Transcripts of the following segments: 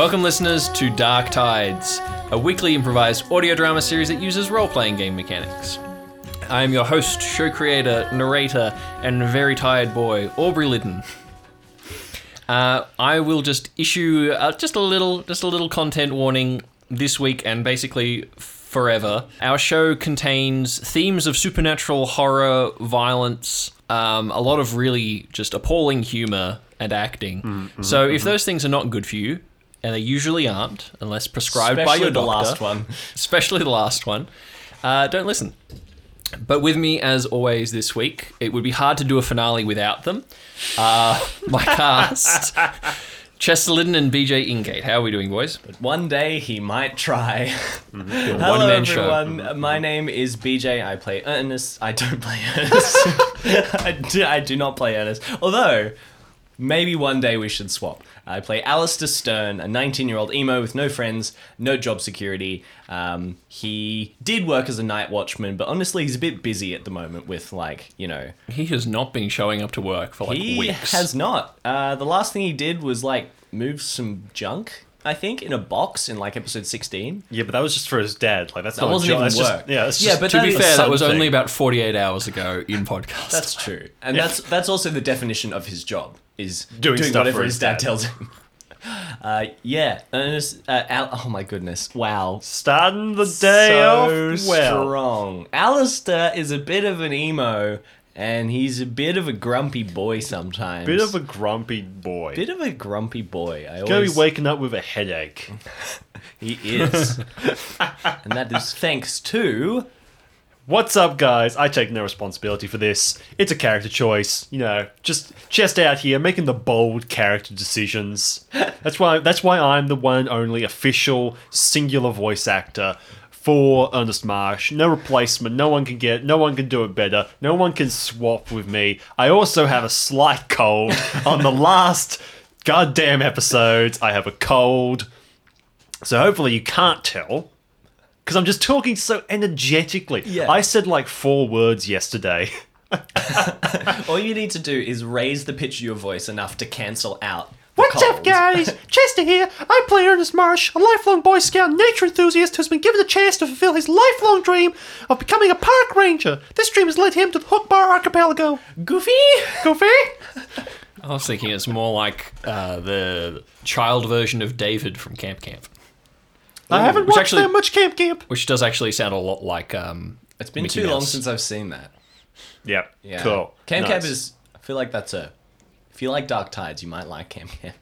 Welcome, listeners, to Dark Tides, a weekly improvised audio drama series that uses role playing game mechanics. I am your host, show creator, narrator, and very tired boy, Aubrey Liddon. Uh, I will just issue uh, just a little, just a little content warning this week, and basically forever. Our show contains themes of supernatural horror, violence, um, a lot of really just appalling humor and acting. so if those things are not good for you, and they usually aren't, unless prescribed by Especially your the last one. especially the last one, uh, don't listen. But with me, as always, this week, it would be hard to do a finale without them. Uh, my cast, Chester Liddon and BJ Ingate. How are we doing, boys? One day he might try. Hello, Hello, one-man show. everyone. My name is BJ. I play Ernest. I don't play Ernest. I, do, I do not play Ernest. Although, maybe one day we should swap. I play Alistair Stern, a 19 year old emo with no friends, no job security. Um, he did work as a night watchman, but honestly, he's a bit busy at the moment with, like, you know, He has not been showing up to work for like he weeks. He has not. Uh, the last thing he did was, like, move some junk. I think in a box in like episode 16. Yeah, but that was just for his dad. Like that's That not wasn't a job. even That's just- work. yeah, that's Yeah, just but to be is fair, that was only about 48 hours ago in podcast. That's true, and that's that's also the definition of his job is Doing doing, stuff whatever for his dad, dad. tells him. Uh, yeah, Ernest. Uh, Al- oh my goodness! Wow, starting the day so off well. strong. Alistair is a bit of an emo, and he's a bit of a grumpy boy sometimes. Bit of a grumpy boy. bit of a grumpy boy. I Gonna always be waking up with a headache. he is, and that is thanks to What's up, guys? I take no responsibility for this. It's a character choice. You know, just chest out here, making the bold character decisions. That's why. That's why I'm the one and only official singular voice actor for Ernest Marsh. No replacement. No one can get. No one can do it better. No one can swap with me. I also have a slight cold. On the last goddamn episodes, I have a cold. So hopefully you can't tell. Because I'm just talking so energetically. Yeah. I said like four words yesterday. all you need to do is raise the pitch of your voice enough to cancel out. the What's up, cold. guys? Chester here. I play Ernest Marsh, a lifelong Boy Scout nature enthusiast who's been given a chance to fulfill his lifelong dream of becoming a park ranger. This dream has led him to the Hookba Archipelago. Goofy. Goofy? I was thinking it's more like uh, the child version of David from Camp Camp, I haven't Which watched actually- that much Camp Camp. which does actually sound a lot like. Um, It's been Mickey too long since I've seen that. Yep. Yeah. Cool. Camp Nice. Camp is. I feel like that's a. If you like Dark Tides, you might like Camp Camp.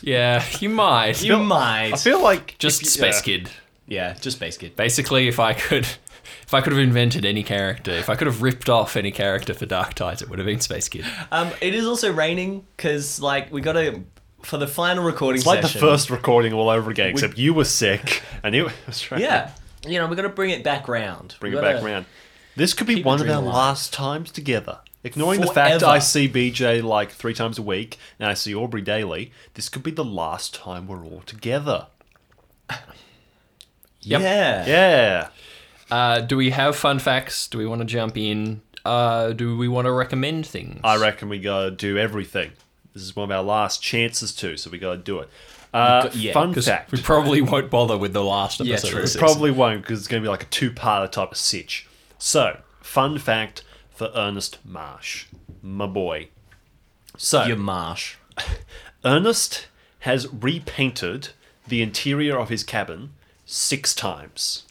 yeah, you might. You might. I feel like just you- Space yeah. Kid. yeah, just Space Kid. Basically, if I could, if I could have invented any character, if I could have ripped off any character for Dark Tides, it would have been Space Kid. Um, it is also raining because like we got to for the final recording It's like the session. first recording all over again, except you were sick and it was trying to Yeah, you know we're going to bring it back round. bring We it gotta- back around. This could be keep the one of dream our alive. last times together. Ignoring the fact Forever. I see BJ like three times a week and I see Aubrey daily, this could be the last time we're all together. Yep. Yeah. Yeah. Uh, do we have fun facts? Do we want to jump in? Uh, do we want to recommend things? I reckon we gotta do everything. This is one of our last chances to, so we gotta do it. Uh, yeah, fun fact. we probably won't bother with the last Yeah, episode. true. of this. Probably won't because it's going to be like a two-parter type of sitch. So, fun fact for Ernest Marsh, my boy. So, Your marsh. Ernest has repainted the interior of his cabin six times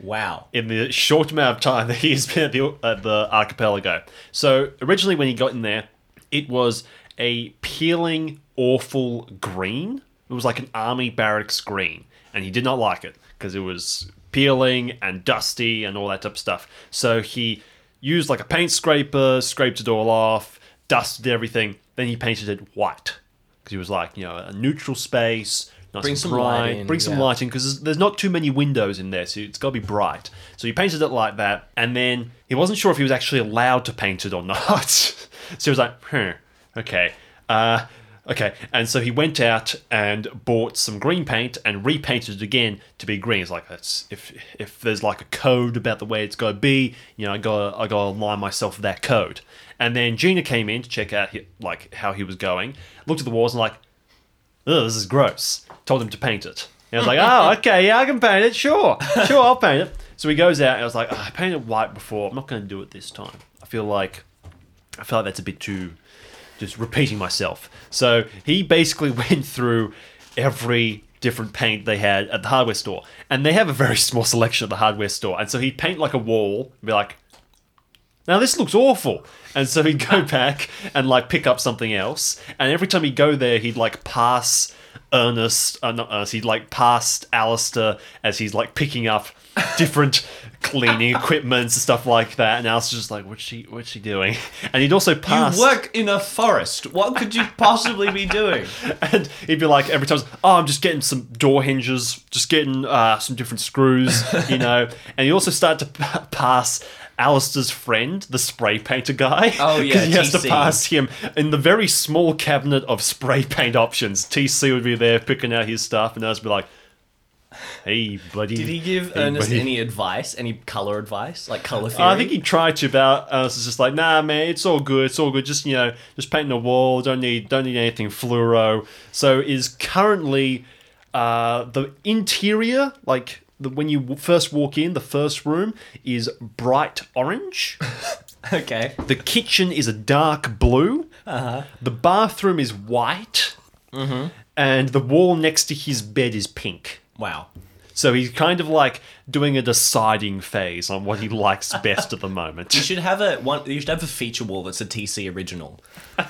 Wow. in the short amount of time that he's been at the, at the archipelago. So originally, when he got in there, it was a peeling, awful green. It was like an army barracks green, and he did not like it because it was peeling and dusty and all that type of stuff. So he used like a paint scraper, scraped it all off, dusted everything. Then he painted it white because he was like, you know, a neutral space. Nice Bring some bright, light in, bring some yeah. light in because there's, there's not too many windows in there, so it's got to be bright. So he painted it like that, and then he wasn't sure if he was actually allowed to paint it or not. so he was like, huh, okay. Uh, Okay, and so he went out and bought some green paint and repainted it again to be green. It's like that's if if there's like a code about the way it's got to be, you know, I got I got to align myself with that code. And then Gina came in to check out hi- like how he was going, looked at the walls and like, oh, this is gross. Told him to paint it. And I was like, oh, okay, yeah, I can paint it. Sure, sure, I'll paint it. So he goes out and I was like, oh, I painted white before. I'm not going to do it this time. I feel like, I feel like that's a bit too, just repeating myself. So he basically went through every different paint they had at the hardware store, and they have a very small selection at the hardware store. And so he'd paint like a wall, and be like, now this looks awful. And so he'd go back and like pick up something else. And every time he'd go there, he'd like pass Ernest, uh, not Ernest, he'd like pass Alistair as he's like picking up different cleaning equipment and stuff like that. And Alistair's just like, what's she, what's she doing? And he'd also pass. You work in a forest. What could you possibly be doing? and he'd be like every time, oh, I'm just getting some door hinges, just getting uh, some different screws, you know. and he also started to p- pass Alistair's friend, the spray painter guy. Oh, yeah, he has to pass him in the very small cabinet of spray paint options. TC would be there picking out his stuff, and I would be like, "Hey, buddy." Did he give hey, Ernest buddy." any advice? Any color advice? Like color theory? I think he tried to, but Ernest is just like, nah, man, it's all good, it's all good. Just you know, just painting the wall. Don't need, don't need anything fluoro. So is currently uh, the interior, like the, when you first walk in, the first room is bright orange. Okay. The kitchen is a dark blue. Uh-huh. The bathroom is white. Mm-hmm. And the wall next to his bed is pink. Wow. So he's kind of like doing a deciding phase on what he likes best at the moment. You should have a one. You should have a feature wall that's a TC original.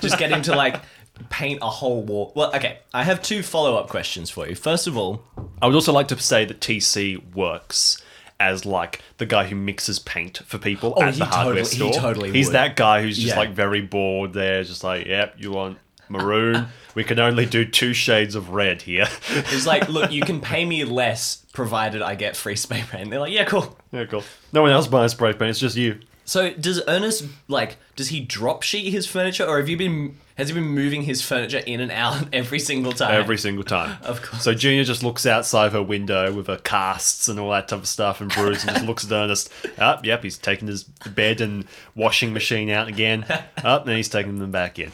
Just get him to like paint a whole wall. Well, okay. I have two follow up questions for you. First of all, I would also like to say that TC works as like the guy who mixes paint for people Oh, at he the hardware totally- he totally He's would. that guy who's just Yeah. like very bored there, just like, yep, you want maroon? we can only do two shades of red here. it's like, look, you can pay me less provided I get free spray paint. They're like, yeah, cool. yeah, cool. No one else buys spray paint, it's just you. So does Ernest like? Does he drop sheet his furniture, or have you been? Has he been moving his furniture in and out every single time? Every single time. Of course. So Junior just looks outside her window with her casts and all that type of stuff and brews and just looks at Ernest. Oh, yep, he's taking his bed and washing machine out again. Oh, then he's taking them back in.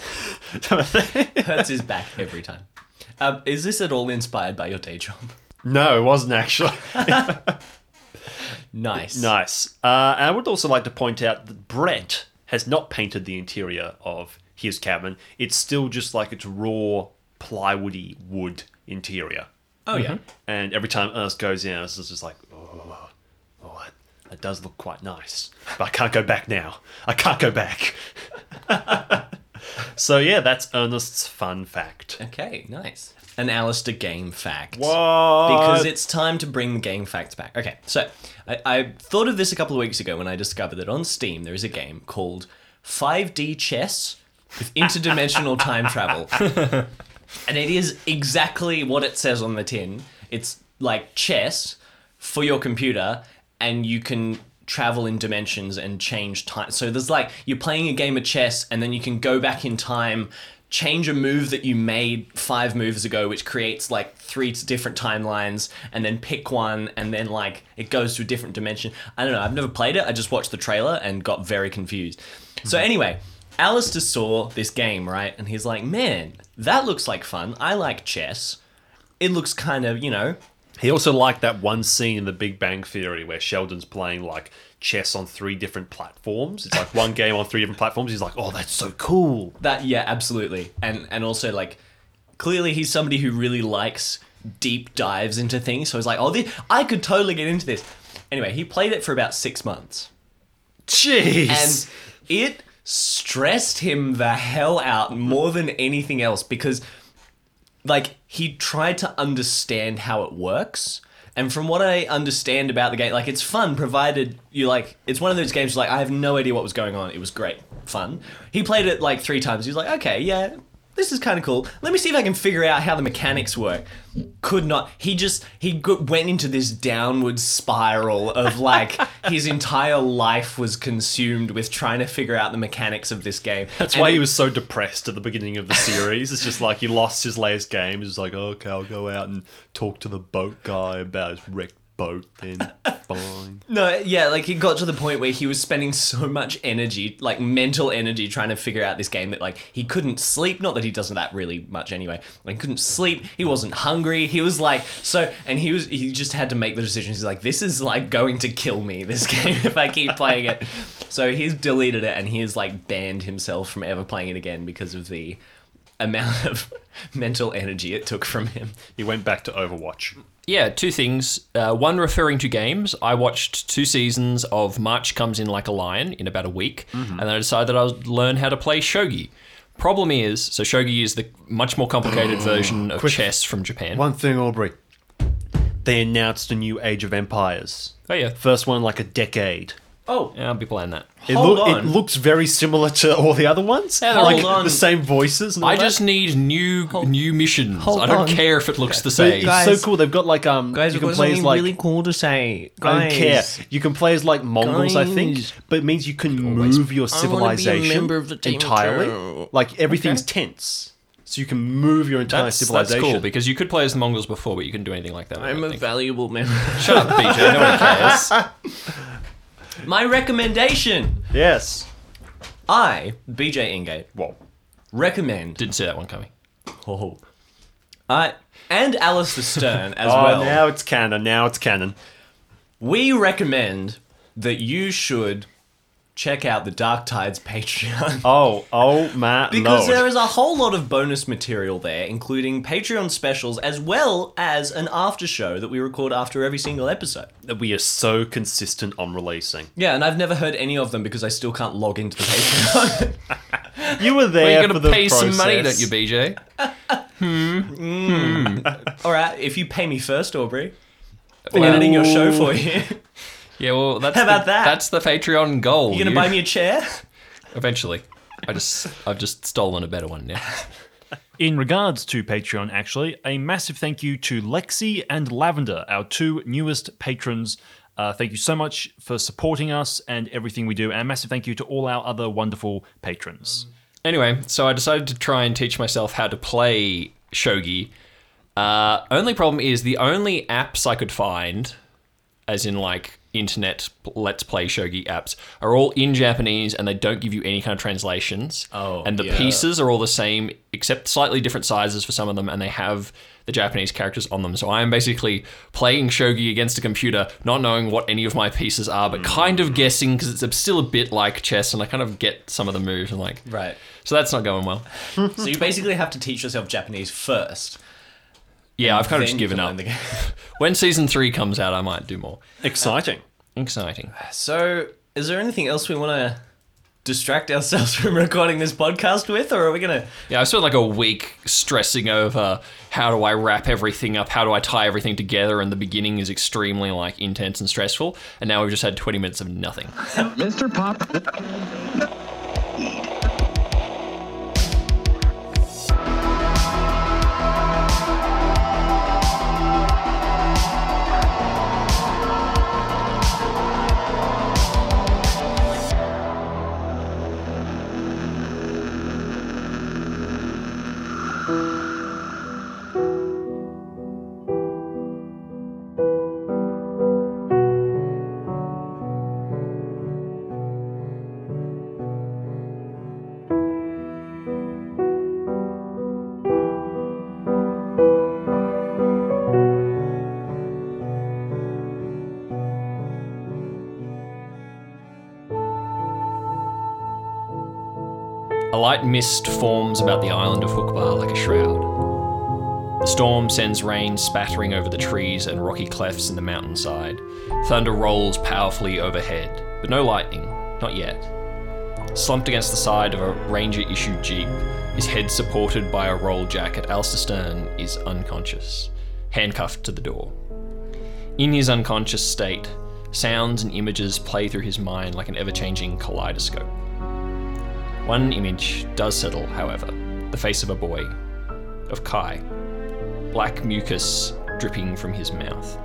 hurts his back every time. Um, is this at all inspired by your day job? no, it wasn't actually. Nice. nice. Uh, and I would also like to point out that Brett has not painted the interior of his cabin. It's still just like it's raw plywoody wood interior. Oh yeah. And every time Ernest goes in, it's just like, oh, oh that, that does look quite nice. But I can't go back now. I can't go back. so yeah, that's Ernest's fun fact. Okay. Nice. An Alistair game fact. What? Because it's time to bring the game facts back. Okay, so I, I thought of this a couple of weeks ago when I discovered that on Steam there is a game called 5D Chess with interdimensional time travel. and it is exactly what it says on the tin. It's like chess for your computer, and you can travel in dimensions and change time. So there's like you're playing a game of chess, and then you can go back in time, change a move that you made five moves ago, which creates like three different timelines, and then pick one, and then like it goes to a different dimension. I don't know. I've never played it. I just watched the trailer and got very confused. So mm-hmm. anyway. Alistair saw this game, right? And he's like, man, that looks like fun. I like chess. It looks kind of, you know, He also liked that one scene in The Big Bang Theory where Sheldon's playing like chess on three different platforms. It's like one game on three different platforms. He's like, oh, that's so cool. that yeah, absolutely. And and also like clearly he's somebody who really likes deep dives into things. So he's like, "Oh, this, I could totally get into this." Anyway, he played it for about 6 months. Jeez. And it stressed him the hell out more than anything else because, like, he tried to understand how it works. And from what I understand about the game, like, it's fun provided you, like, it's one of those games, like, I have no idea what was going on. It was great. Fun. He played it, like, three times. He was like, okay, yeah, this is kind of cool. Let me see if I can figure out how the mechanics work. Could not. He just he go- went into this downward spiral of like his entire life was consumed with trying to figure out the mechanics of this game. That's And why it- he was so depressed at the beginning of the series. It's just like he lost his latest game. He's like, okay, I'll go out and talk to the boat guy about his wrecked boat, then fine. No, yeah, like it got to the point where he was spending so much energy, like mental energy, trying to figure out this game that like he couldn't sleep. Not that he doesn't that really much anyway. Like he couldn't sleep. He wasn't hungry. He was like so, and he was he just had to make the decision. He's like, this is like going to kill me. This game if I keep playing it. So he's deleted it and he has like banned himself from ever playing it again because of the amount of mental energy it took from him. He went back to Overwatch. Yeah, two things. Uh, one referring to games. I watched two seasons of March Comes in Like a Lion in about a week, and then I decided that I would learn how to play shogi. Problem is, so shogi is the much more complicated version of chess from Japan. One thing, Aubrey. They announced a new Age of Empires. Oh yeah, First one in like a decade. Oh, yeah, I'll be playing that. It, Hold loo- it on. looks very similar to all the other ones. Yeah, they're like all- the same voices. And all I that. just need new new missions. hold I don't on. care if it looks the But same. it's Guys- so cool. They've got like um. guys, you we've can got play as something like really cool to say. I don't care. Guys. You can play as like Mongols, I think, Guys. but it means you can move your I wanna be a civilization member of the team entirely. too. Like everything's tense, so you can move your entire That's, that's civilization. cool because you could play as the Mongols before, but you can do anything like that. I I'm don't a think. valuable member. Shut up, BJ. No one cares. My recommendation. yes. I, BJ Ingate, Well, recommend. Didn't see that one coming. Oh. I and Alistair Stern as oh, well. now it's canon. Now it's canon. We recommend that you should check out the Dark Tides Patreon. Oh, oh my Because lord. there is a whole lot of bonus material there, including Patreon specials as well as an after show that we record after every single episode. that we are so consistent on releasing. Yeah, and I've never heard any of them because I still can't log into the Patreon. You were there Well, you're for gonna the pay some money, don't process. you, BJ? Hmm. All right, if you pay me first, Aubrey, I'm editing your show for you. Yeah, well, that's How about the, that? That's the Patreon goal. You gonna buy me a chair? eventually? I just, I've just stolen a better one now. In regards to Patreon, actually, a massive thank you to Lexi and Lavender, our two newest patrons. Uh, thank you so much for supporting us and everything we do, and a massive thank you to all our other wonderful patrons. Anyway, so I decided to try and teach myself how to play shogi. Uh, only problem is the only apps I could find, as in like internet let's play shogi apps, are all in Japanese and they don't give you any kind of translations. Oh, and the yeah. pieces are all the same except slightly different sizes for some of them, and they have the Japanese characters on them. So I am basically playing shogi against a computer, not knowing what any of my pieces are, but kind of mm. guessing because it's still a bit like chess, and I kind of get some of the moves and like. Right. So that's not going well. So you basically have to teach yourself Japanese first. Yeah, I've kind of just given up. learn the game. When season three comes out, I might do more. Exciting. Uh, exciting. So, is there anything else we want to distract ourselves from recording this podcast with, or are we gonna? Yeah, I spent like a week stressing over how do I wrap everything up, how do I tie everything together, and the beginning is extremely like intense and stressful. And now we've just had 20 minutes of nothing. Mr. Pop. Light mist forms about the island of Hookba like a shroud. The storm sends rain spattering over the trees and rocky clefts in the mountainside. Thunder rolls powerfully overhead, but no lightning, not yet. Slumped against the side of a ranger issued jeep, his head supported by a roll jacket, Alistair Stern is unconscious, handcuffed to the door. In his unconscious state, sounds and images play through his mind like an ever changing kaleidoscope. One image does settle, however the face of a boy, of Kai, black mucus dripping from his mouth.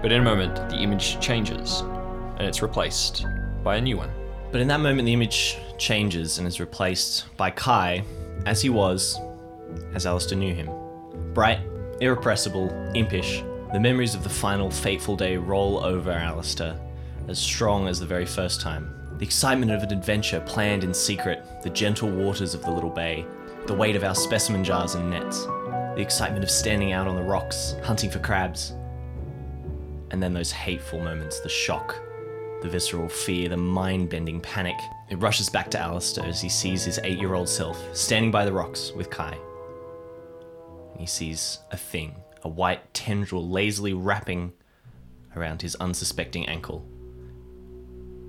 But in a moment, the image changes, and it's replaced by a new one. But in that moment, the image changes and is replaced by Kai, as he was, as Alistair knew him. Bright, irrepressible, impish, The memories of the final fateful day roll over Alistair, as strong as the very first time. The excitement of an adventure planned in secret, the gentle waters of the little bay, the weight of our specimen jars and nets, the excitement of standing out on the rocks, hunting for crabs. And then those hateful moments, the shock, the visceral fear, the mind bending panic. It rushes back to Alistair as he sees his eight year old self standing by the rocks with Kai. And he sees a thing, a white tendril lazily wrapping around his unsuspecting ankle.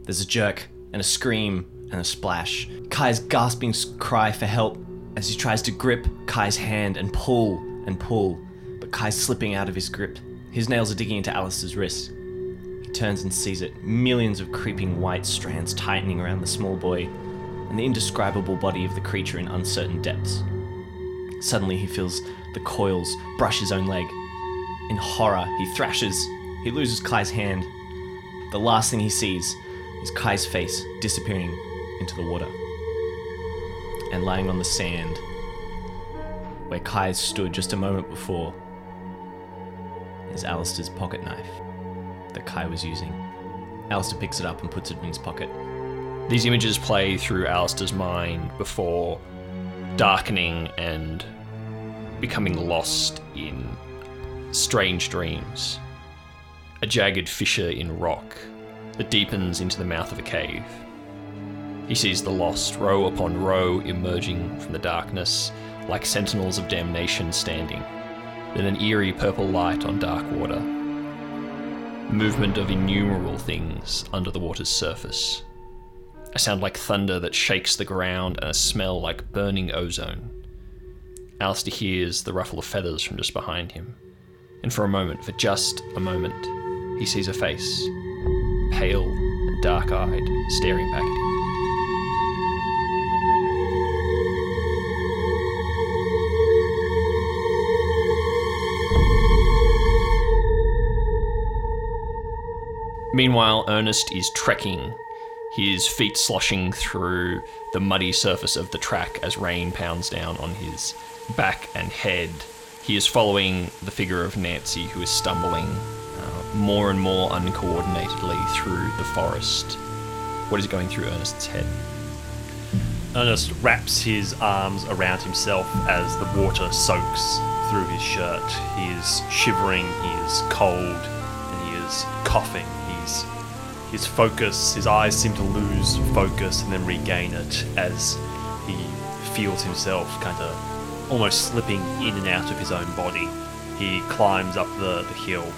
There's a jerk and a scream and a splash. Kai's gasping cry for help as he tries to grip Kai's hand and pull and pull, but Kai's slipping out of his grip. His nails are digging into Alice's wrist. He turns and sees it millions of creeping white strands tightening around the small boy and the indescribable body of the creature in uncertain depths. Suddenly, he feels the coils brush his own leg. In horror, he thrashes. He loses Kai's hand. The last thing he sees is Kai's face disappearing into the water. And lying on the sand, where Kai stood just a moment before, is Alistair's pocket knife that Kai was using. Alistair picks it up and puts it in his pocket. These images play through Alistair's mind before darkening and becoming lost in strange dreams. A jagged fissure in rock that deepens into the mouth of a cave. He sees the lost row upon row emerging from the darkness like sentinels of damnation standing, with an eerie purple light on dark water. Movement of innumerable things under the water's surface. A sound like thunder that shakes the ground and a smell like burning ozone. Alistair hears the ruffle of feathers from just behind him, and for a moment, for just a moment, he sees a face, pale and dark eyed, staring back at him. Meanwhile, Ernest is trekking, his feet sloshing through the muddy surface of the track as rain pounds down on his back and head. He is following the figure of Nancy, who is stumbling more and more uncoordinatedly through the forest. What is going through Ernest's head? Ernest wraps his arms around himself as the water soaks through his shirt. He is shivering, he is cold, and he is coughing. He's his focus, his eyes seem to lose focus and then regain it as he feels himself kind of almost slipping in and out of his own body. He climbs up the, the hill,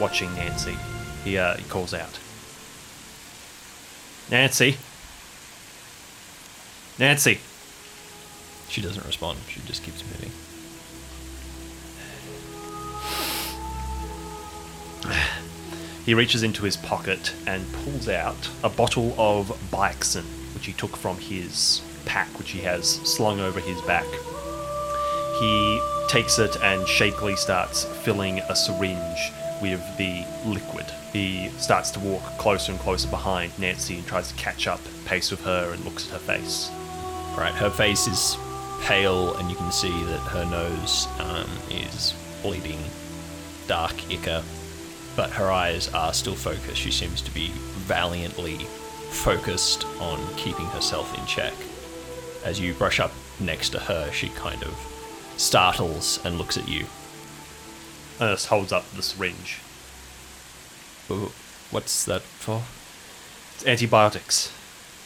watching Nancy. He, uh, he calls out, Nancy. Nancy. She doesn't respond, she just keeps moving. He reaches into his pocket and pulls out a bottle of Bixen, which he took from his pack, which he has slung over his back. He takes it and shakily starts filling a syringe with the liquid. He starts to walk closer and closer behind Nancy and tries to catch up pace with her and looks at her face. Right, her face is pale, and you can see that her nose um, is bleeding dark ichor, but her eyes are still focused. She seems to be valiantly focused on keeping herself in check. As you brush up next to her, she kind of startles and looks at you. Ernest holds up the syringe. Ooh, What's that for? It's antibiotics,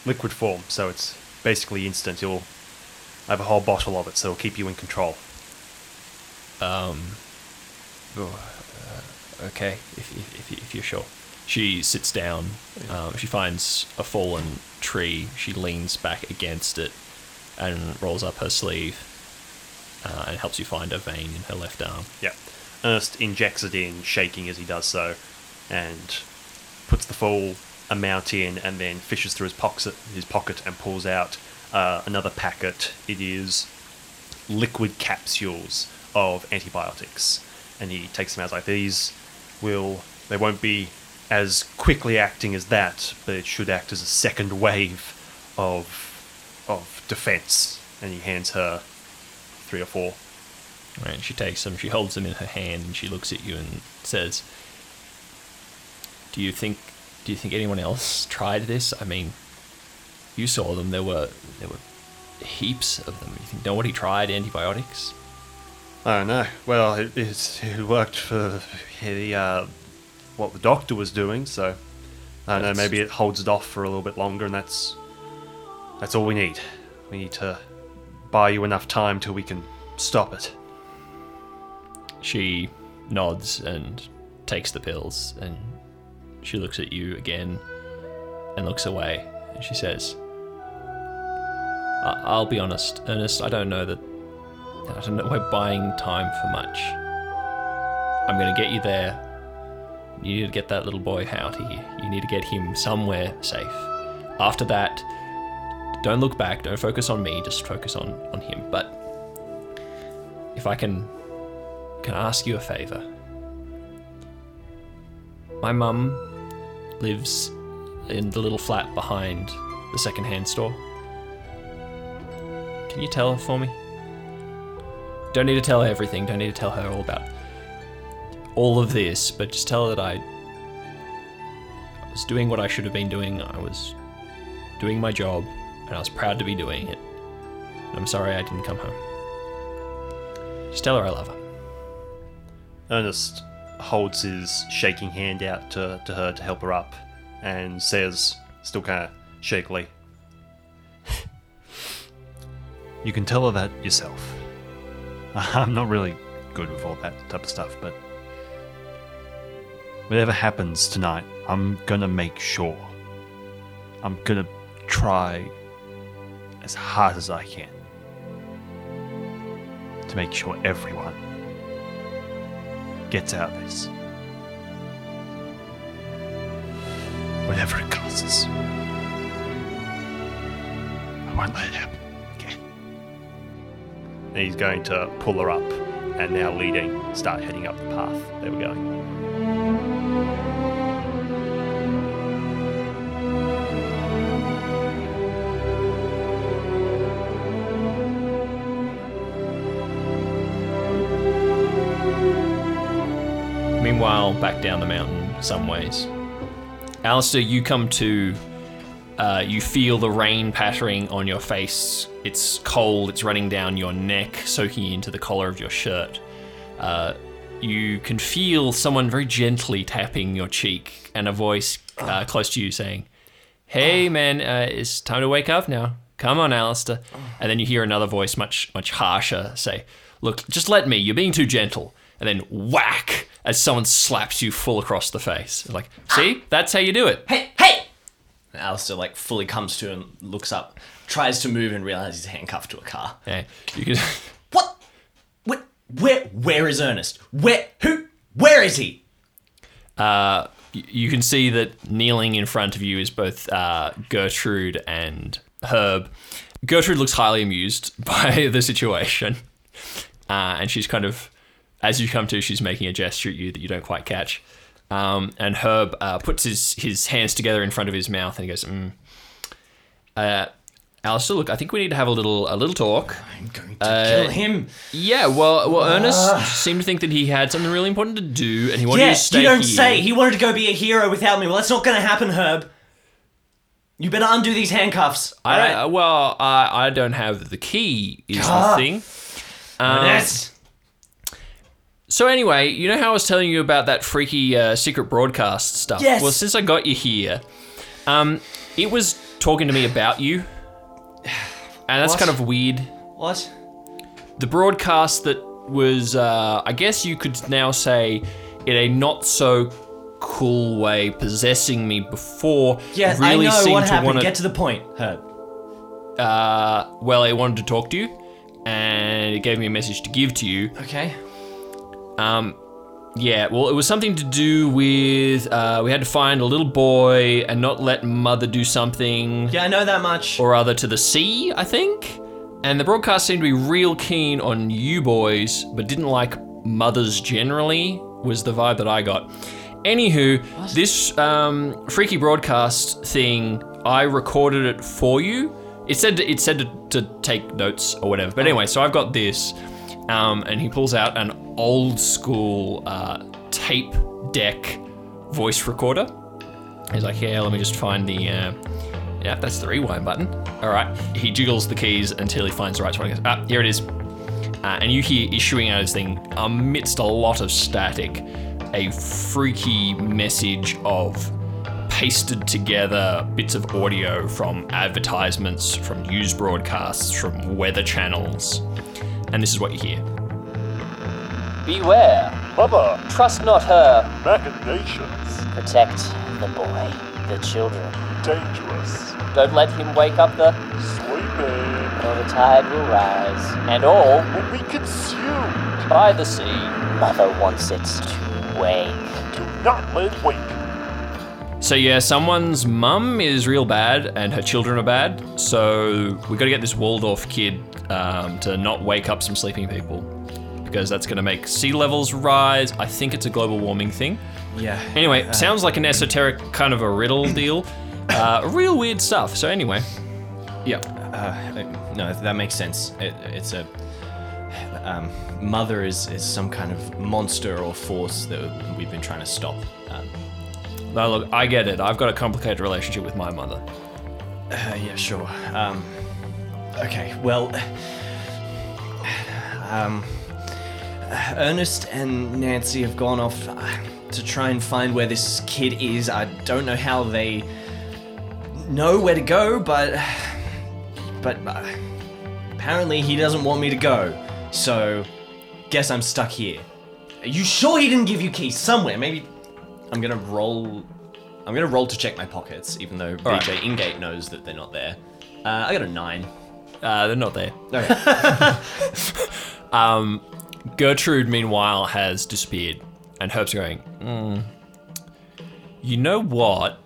liquid form, so it's basically instant. You'll I have a whole bottle of it, so it'll keep you in control. Um. oh, uh, okay, if, if, if, if you're sure. She sits down. Um, she finds a fallen tree. She leans back against it and rolls up her sleeve uh, and helps you find a vein in her left arm. Yeah. Ernest injects it in, shaking as he does so, and puts the full amount in, and then fishes through his pocket, his pocket and pulls out uh, another packet. It is liquid capsules of antibiotics, and he takes them out like these. Will they won't be as quickly acting as that, but it should act as a second wave of of defense. And he hands her three or four. Right, she takes them, she holds them in her hand, and she looks at you and says, "Do you think? Do you think anyone else tried this? I mean, you saw them. There were there were heaps of them. You think nobody tried antibiotics? I don't know. Well, it, it, it worked for the uh, what the doctor was doing, so I don't know. Maybe it holds it off for a little bit longer, and that's that's all we need. We need to buy you enough time till we can stop it. She nods and takes the pills, and she looks at you again and looks away, and she says, I- "I'll be honest, Ernest. I don't know that. I don't know we're buying time for much. I'm gonna get you there. You need to get that little boy out of here. You need to get him somewhere safe. After that, don't look back. Don't focus on me. Just focus on on him. But if I can can I ask you a favor? My mum lives in the little flat behind the secondhand store. Can you tell her for me? Don't need to tell her everything, don't need to tell her all about all of this, but just tell her that I, I was doing what I should have been doing. I was doing my job, and I was proud to be doing it. I'm sorry I didn't come home. Just tell her I love her. Ernest holds his shaking hand out to, to her to help her up and says, still kind of shakily, You can tell her that yourself. I'm not really good with all that type of stuff, but whatever happens tonight, I'm gonna make sure. I'm gonna try as hard as I can to make sure everyone gets out of this. Whatever it costs. I won't let it happen. Okay. And he's going to pull her up and now leading, start heading up the path they were going. Meanwhile, back down the mountain, some ways. Alistair, you come to. Uh, you feel the rain pattering on your face. It's cold, it's running down your neck, soaking into the collar of your shirt. Uh, you can feel someone very gently tapping your cheek, and a voice uh, close to you saying, Hey, man, uh, it's time to wake up now. Come on, Alistair. And then you hear another voice, much, much harsher, say, Look, just let me. You're being too gentle. And then whack as someone slaps you full across the face. Like, see? That's how you do it. Hey, hey! And Alistair like fully comes to and looks up, tries to move and realizes he's handcuffed to a car. Yeah, you can. What? What? Where? Where is Ernest? Where? Who? Where is he? Uh, y- you can see that kneeling in front of you is both uh, Gertrude and Herb. Gertrude looks highly amused by the situation, uh, and she's kind of, as you come to, she's making a gesture at you that you don't quite catch. Um, and Herb uh, puts his his hands together in front of his mouth and he goes, mm. uh, "Alistair, look, I think we need to have a little a little talk." I'm going to kill him. Yeah, well, well, Ernest seemed to think that he had something really important to do, and he wanted you to stay you don't here. say. He wanted to go be a hero without me. Well, that's not going to happen, Herb. You better undo these handcuffs. I, alright? uh, well, I, I don't have the key. Is Ah. the thing. Um, Ernest. So anyway, you know how I was telling you about that freaky uh, secret broadcast stuff? Yes. Well, since I got you here, um, it was talking to me about you, and that's What? kind of weird. What? The broadcast that was, uh, I guess you could now say, in a not so cool way, possessing me before. Yes, really I know seemed what to happened. wanna- Get to the point, Herb. uh, well, it wanted to talk to you, and it gave me a message to give to you. Okay. Um, yeah, well, it was something to do with uh, we had to find a little boy and not let mother do something Yeah, I know that much. or other to the sea, I think. And the broadcast seemed to be real keen on you boys, but didn't like mothers generally, was the vibe that I got. Anywho, this um, freaky broadcast thing, I recorded it for you. It said it said to, to take notes or whatever. But anyway, so I've got this. Um, and he pulls out an old school uh, tape deck voice recorder. He's like, "Yeah, let me just find the." Uh, yeah, that's the rewind button. All right. He jiggles the keys until he finds the right one. Goes, "Ah, here it is." Uh, and you hear issuing out his thing amidst a lot of static, a freaky message of pasted together bits of audio from advertisements, from news broadcasts, from weather channels. And this is what you hear. Beware. Mother, Trust not her. machinations, Protect the boy, the children. dangerous, Don't let him wake up the, sleeping, or the tide will rise. And all will be consumed. by the sea. Mother wants it to wake. Do not let it wake. So yeah, someone's mum is real bad and her children are bad. So we got to get this Waldorf kid um, to not wake up some sleeping people because that's going to make sea levels rise. I think it's a global warming thing. Yeah. Anyway, sounds like an esoteric kind of a riddle deal. Uh, real weird stuff. So anyway, yeah. Uh, no, that makes sense. It, it's a um, mother is is some kind of monster or force that we've been trying to stop. Um, Now look, I get it. I've got a complicated relationship with my mother. uh, yeah, sure. Um, okay, well, um, Ernest and Nancy have gone off uh, to try and find where this kid is. I don't know how they know where to go, but but uh, apparently he doesn't want me to go. So, guess I'm stuck here. Are you sure he didn't give you keys somewhere? Maybe I'm gonna roll. I'm gonna roll to check my pockets, even though right. BJ Ingate knows that they're not there. Uh, I got a nine. Uh, they're not there. Okay. Um, Gertrude, meanwhile, has disappeared, and Herb's going. "Hmm, You know what?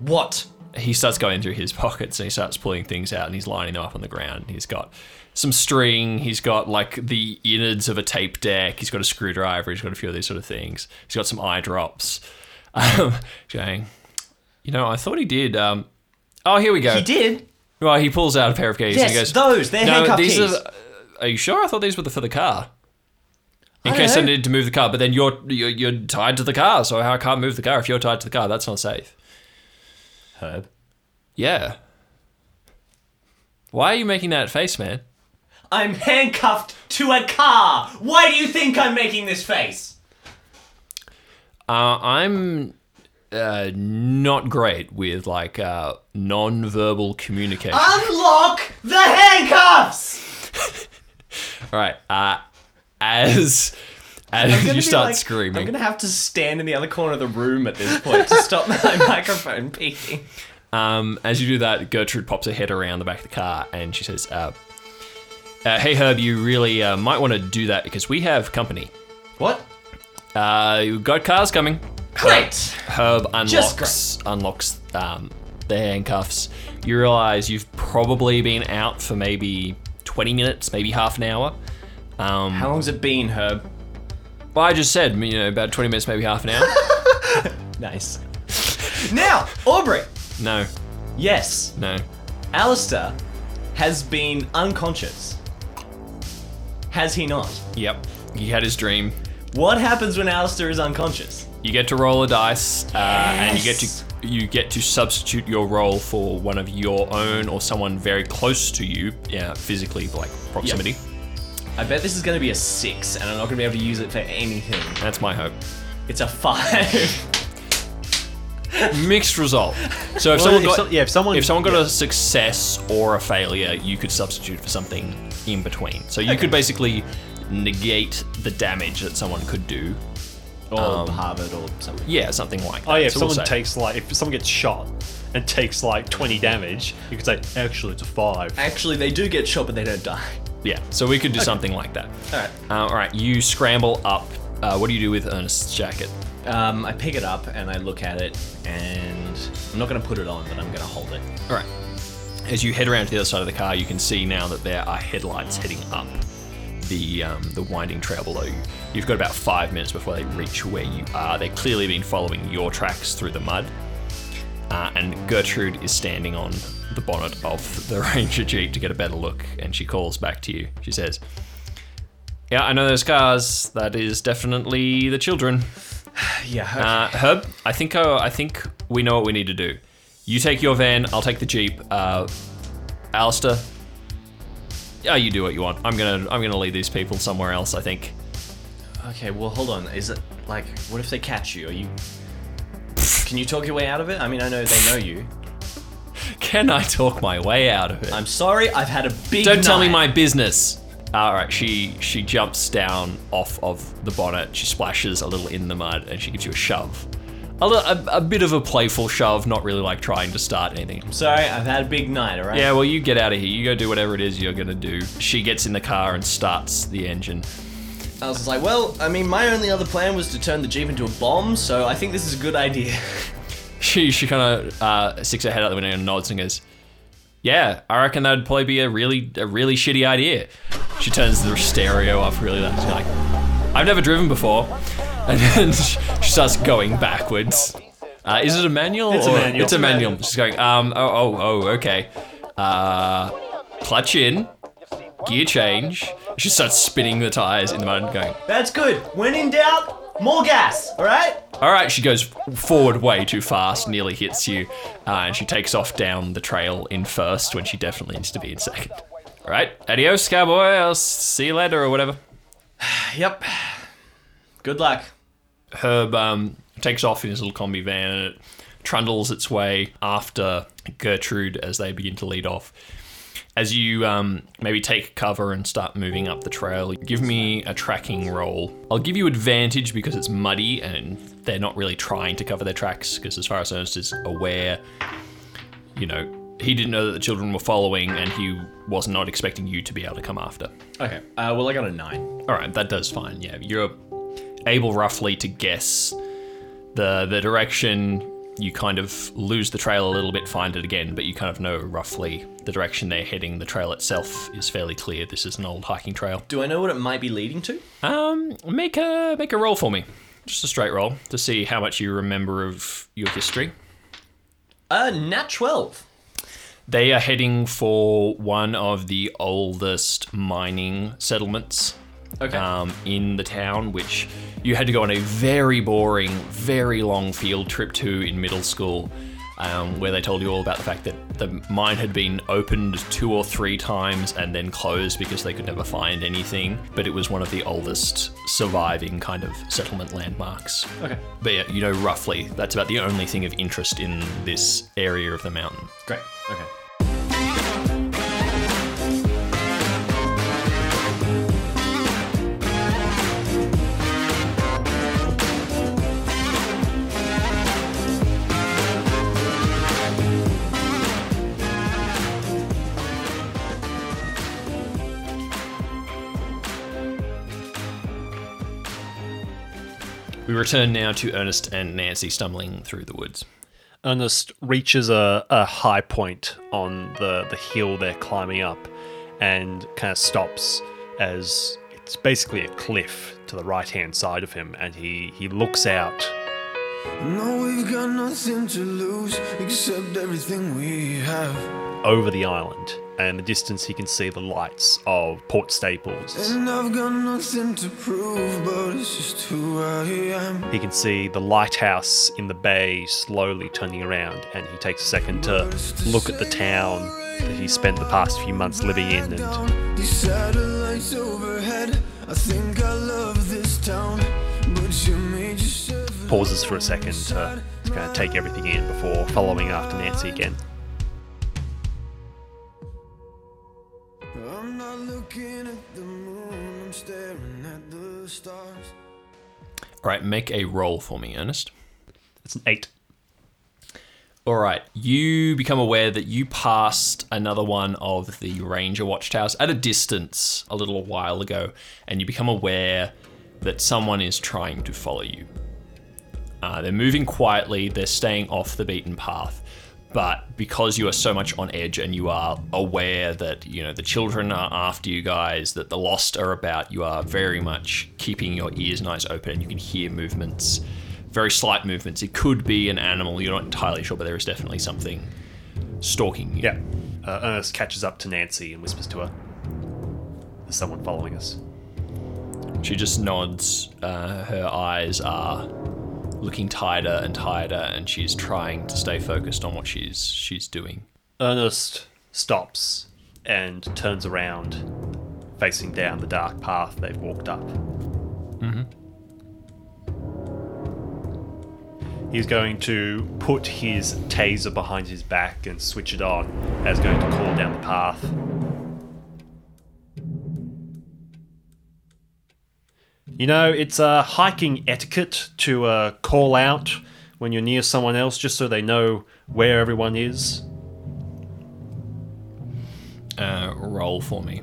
what? he starts going through his pockets and he starts pulling things out and he's lining them up on the ground. He's got some string, he's got like the innards of a tape deck, he's got a screwdriver, he's got a few of these sort of things. He's got some eye drops. Um, going, you know, I thought he did. Um, oh, here we go. He did. Well, he pulls out a pair of keys and he Yes, goes, those. They're no, handcuff these keys. are. Are you sure? I thought these were the, for the car. In I case I don't needed to move the car, but then you're, you're you're tied to the car, so I can't move the car if you're tied to the car. That's not safe. Herb. Yeah. Why are you making that face, man? I'm handcuffed to a car. Why do you think I'm making this face? Uh, I'm uh, not great with like uh, non-verbal communication. Unlock the handcuffs. All right. Uh, as as you start like- screaming, I'm gonna have to stand in the other corner of the room at this point to stop my microphone peaking. um, as you do that, Gertrude pops her head around the back of the car and she says, uh, uh, "Hey Herb, you really uh, might want to do that because we have company. What? Uh, you've got cars coming." Great. Herb Just unlocks unlocks um, the handcuffs. You realize you've probably been out for maybe 20 minutes, maybe half an hour. Um, How long's it been, Herb? well, I just said, you know, about 20 minutes, maybe half an hour. Nice. now, Aubrey. no, Yes, no. Alistair has been unconscious. Has he not? Yep. He had his dream. What happens when Alistair is unconscious? You get to roll a dice, uh, and you get to you get to substitute your role for one of your own or someone very close to you, yeah, physically, like proximity. I bet this is going to be a six, and I'm not going to be able to use it for anything. That's my hope. It's a five. Mixed result. So if Well, someone if got so- yeah, if someone- if someone got yeah. a success or a failure, you could substitute for something in between. So you could basically negate the damage that someone could do. Or Um, Harvard or something. Yeah, something like that. Oh yeah, if So we'll someone say- takes like if someone gets shot and takes like 20 damage, you could say actually it's a five. Actually, they do get shot, but they don't die. yeah, so we could do something like that. All right. Uh, all right, you scramble up. Uh, what do you do with Ernest's jacket? Um, I pick it up and I look at it, and I'm not going to put it on, but I'm going to hold it. All right. As you head around to the other side of the car, you can see now that there are headlights heading up the um, the winding trail below you. You've got about five minutes before they reach where you are. They've clearly been following your tracks through the mud. Uh, and Gertrude is standing on the bonnet of the Ranger Jeep to get a better look, and she calls back to you. She says, Yeah, I know those cars. That is definitely the children. Yeah. okay. Uh, Herb, I think uh, I think we know what we need to do. You take your van, I'll take the jeep. Uh, Alistair, yeah, you do what you want. I'm gonna I'm gonna lead these people somewhere else. I think. Okay, well, hold on. Is it like, what if they catch you? Are you? Can you talk your way out of it? I mean, I know they know you. Can I talk my way out of it? I'm sorry. I've had a big. Don't tell me night. my business. All right, she she jumps down off of the bonnet. She splashes a little in the mud, and she gives you a shove. A, a, a bit of a playful shove, not really like trying to start anything. Sorry, I've had a big night. All right. Yeah, well, you get out of here. You go do whatever it is you're gonna do. She gets in the car and starts the engine. I was just like, well, I mean, my only other plan was to turn the jeep into a bomb, so I think this is a good idea. She she kind of uh, sticks her head out the window and nods and goes, "Yeah, I reckon that'd probably be a really a really shitty idea." She turns the stereo up really loud. She's like, "I've never driven before," and then starts going backwards. Uh, is it a manual? It's a manual. It's a manual. She's going, um, oh, oh, oh, okay. Uh, clutch in, gear change. She starts spinning the tires in the mud and going, That's good. When in doubt, more gas. All right. all right, she goes forward way too fast, nearly hits you, uh, and she takes off down the trail in first when she definitely needs to be in second. All right, adios, cowboy. I'll see you later or whatever. Yep. Good luck. Herb um, takes off in his little combi van and it trundles its way after Gertrude as they begin to lead off. As you um, maybe take cover and start moving up the trail, give me a tracking roll. I'll give you advantage because it's muddy and they're not really trying to cover their tracks because, as far as Ernest is aware, you know, he didn't know that the children were following and he was not expecting you to be able to come after. Okay. Uh, well, I got a nine. All right, that does fine. Yeah, you're able roughly to guess the the direction. You kind of lose the trail a little bit, find it again, but you kind of know roughly the direction they're heading. The trail itself is fairly clear. This is an old hiking trail. Do I know what it might be leading to? Um, make a make a roll for me, just a straight roll to see how much you remember of your history. Uh, nat twelve. They are heading for one of the oldest mining settlements Okay. um, in the town, which you had to go on a very boring, very long field trip to in middle school, um, where they told you all about the fact that the mine had been opened two or three times and then closed because they could never find anything. But it was one of the oldest surviving kind of settlement landmarks. okay. But yeah, you know roughly that's about the only thing of interest in this area of the mountain. Great. Okay. We return now to Ernest and Nancy stumbling through the woods. Ernest reaches a, a high point on the, the hill they're climbing up and kind of stops as it's basically a cliff to the right hand side of him and he, he looks out No, we've got nothing to lose except everything we have. over the island and in the distance he can see the lights of Port Staples. And I've got nothing to prove, but it's just who I am. He can see the lighthouse in the bay slowly turning around and he takes a second to look at the town that he spent the past few months living in and these satellites overhead, I think I love this town, but you made yourself. pauses for a second to, to kind of take everything in before following after Nancy again. Looking at the moon, I'm staring at the stars. All right, make a roll for me, Ernest. It's an eight. All right, you become aware that you passed another one of the ranger watchtowers at a distance a little while ago, and you become aware that someone is trying to follow you. Uh, they're moving quietly, they're staying off the beaten path, but because you are so much on edge and you are aware that you know the children are after you guys, that the lost are about, you are very much keeping your ears and eyes open, and you can hear movements very slight movements. It could be an animal, you're not entirely sure, but there is definitely something stalking you. Yeah. Uh, Ernest catches up to Nancy and whispers to her, There's someone following us. She just nods. Uh, her eyes are looking tighter and tighter, and she's trying to stay focused on what she's she's doing. Ernest stops and turns around, facing down the dark path they've walked up. Mm-hmm. He's going to put his taser behind his back and switch it on as going to call down the path. You know, it's uh, hiking etiquette to uh, call out when you're near someone else just so they know where everyone is. Uh, roll for me.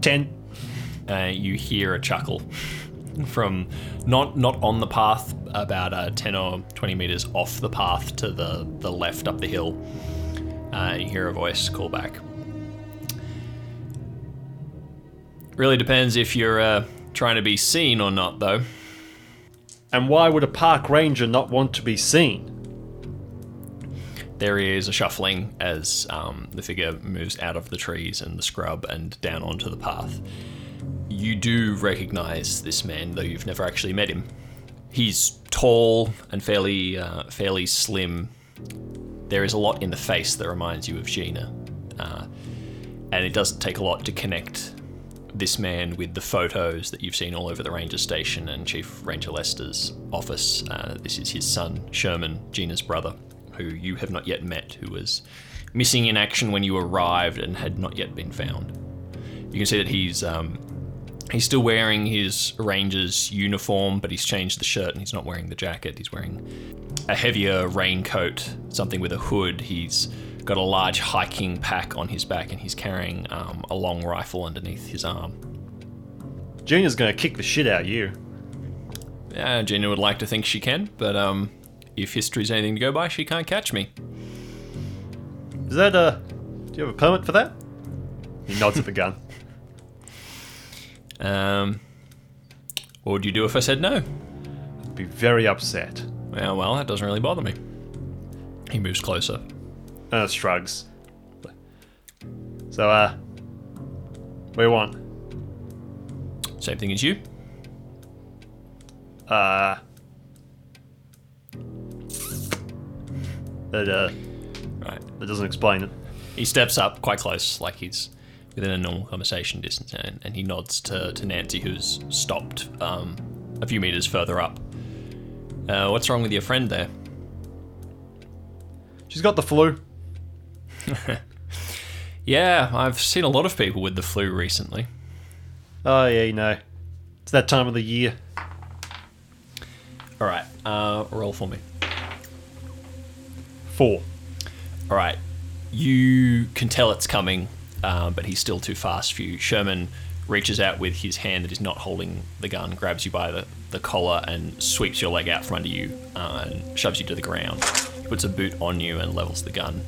10. uh, you hear a chuckle from not not on the path, about uh, ten or twenty meters off the path to the the left up the hill. Uh, you hear a voice call back. Really depends if you're uh, trying to be seen or not, though. And why would a park ranger not want to be seen? There is a shuffling as um, the figure moves out of the trees and the scrub and down onto the path. You do recognize this man, though you've never actually met him. He's tall and fairly, uh, fairly slim. There is a lot in the face that reminds you of Gina, uh, and it doesn't take a lot to connect this man with the photos that you've seen all over the ranger station and Chief Ranger Lester's office. Uh, this is his son, Sherman, Gina's brother, who you have not yet met, who was missing in action when you arrived and had not yet been found. You can see that he's um, he's still wearing his ranger's uniform, but he's changed the shirt and he's not wearing the jacket. He's wearing a heavier raincoat, something with a hood. He's got a large hiking pack on his back and he's carrying um, a long rifle underneath his arm. Gina's gonna kick the shit out of you. Yeah, Gina would like to think she can, but um, if history's anything to go by, she can't catch me. Is that a. Do you have a permit for that? He nods at the gun. Um, what would you do if I said no? I'd be very upset. Well, well, that doesn't really bother me. He moves closer. Ernest shrugs. So, uh. What do you want? Same thing as you. Uh. That, uh. Right. That doesn't explain it. He steps up quite close, like he's within a normal conversation distance, and, and he nods to, to Nancy, who's stopped um, a few meters further up. Uh, what's wrong with your friend there? She's got the flu. Yeah, I've seen a lot of people with the flu recently. Oh, yeah, you know. It's that time of the year. All right, uh, roll for me. Four. All right, you can tell it's coming, um, but he's still too fast for you. Sherman reaches out with his hand that is not holding the gun, grabs you by the, the collar, and sweeps your leg out from under you uh, and shoves you to the ground. He Puts a boot on you and levels the gun.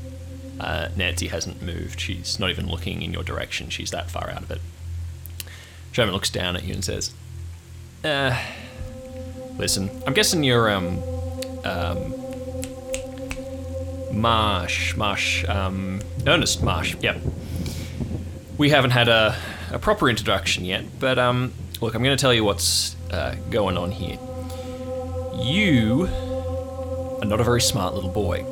Uh, Nancy hasn't moved. She's not even looking in your direction. She's that far out of it. Sherman looks down at you and says, uh, Listen, I'm guessing you're, um, um, Marsh, Marsh, um, Ernest Marsh, yep. We haven't had a, a proper introduction yet, but, um, look, I'm going to tell you what's uh, going on here. You are not a very smart little boy.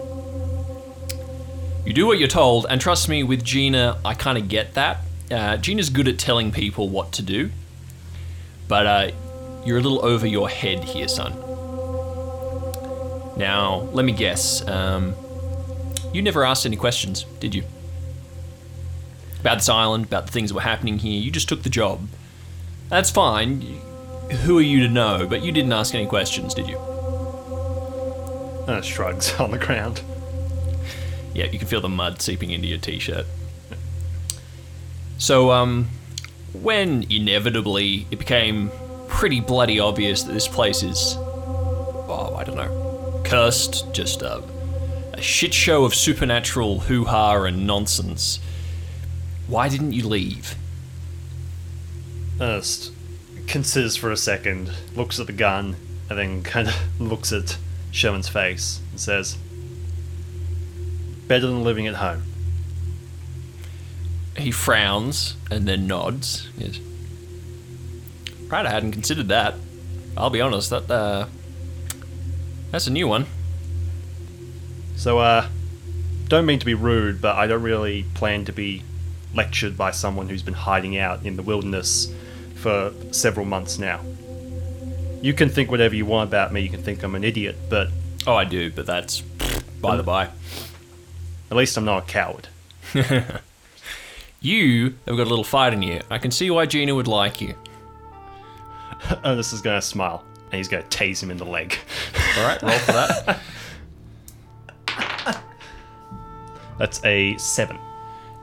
You do what you're told, and trust me, with Gina, I kind of get that. Uh, Gina's good at telling people what to do, but uh, you're a little over your head here, son. Now, let me guess. Um, you never asked any questions, did you? About this island, about the things that were happening here. You just took the job. That's fine. Who are you to know? But you didn't ask any questions, did you? Ernest shrugs on the ground. Yeah, you can feel the mud seeping into your t-shirt. So, um, when inevitably it became pretty bloody obvious that this place is, oh, I don't know, cursed, just a, a shit show of supernatural hoo-ha and nonsense, why didn't you leave? Ernest considers for a second, looks at the gun, and then kind of looks at Sherman's face and says, Better than living at home. he frowns and then nods. Goes, right, I hadn't considered that. I'll be honest, that uh, that's a new one. So, uh, don't mean to be rude, but I don't really plan to be lectured by someone who's been hiding out in the wilderness for several months now. You can think whatever you want about me, you can think I'm an idiot, but Oh, I do, but that's by the by. At least I'm not a coward. You have got a little fight in you. I can see why Gina would like you. oh, this is going to smile, and he's going to tase him in the leg. All right, roll for that. That's a seven.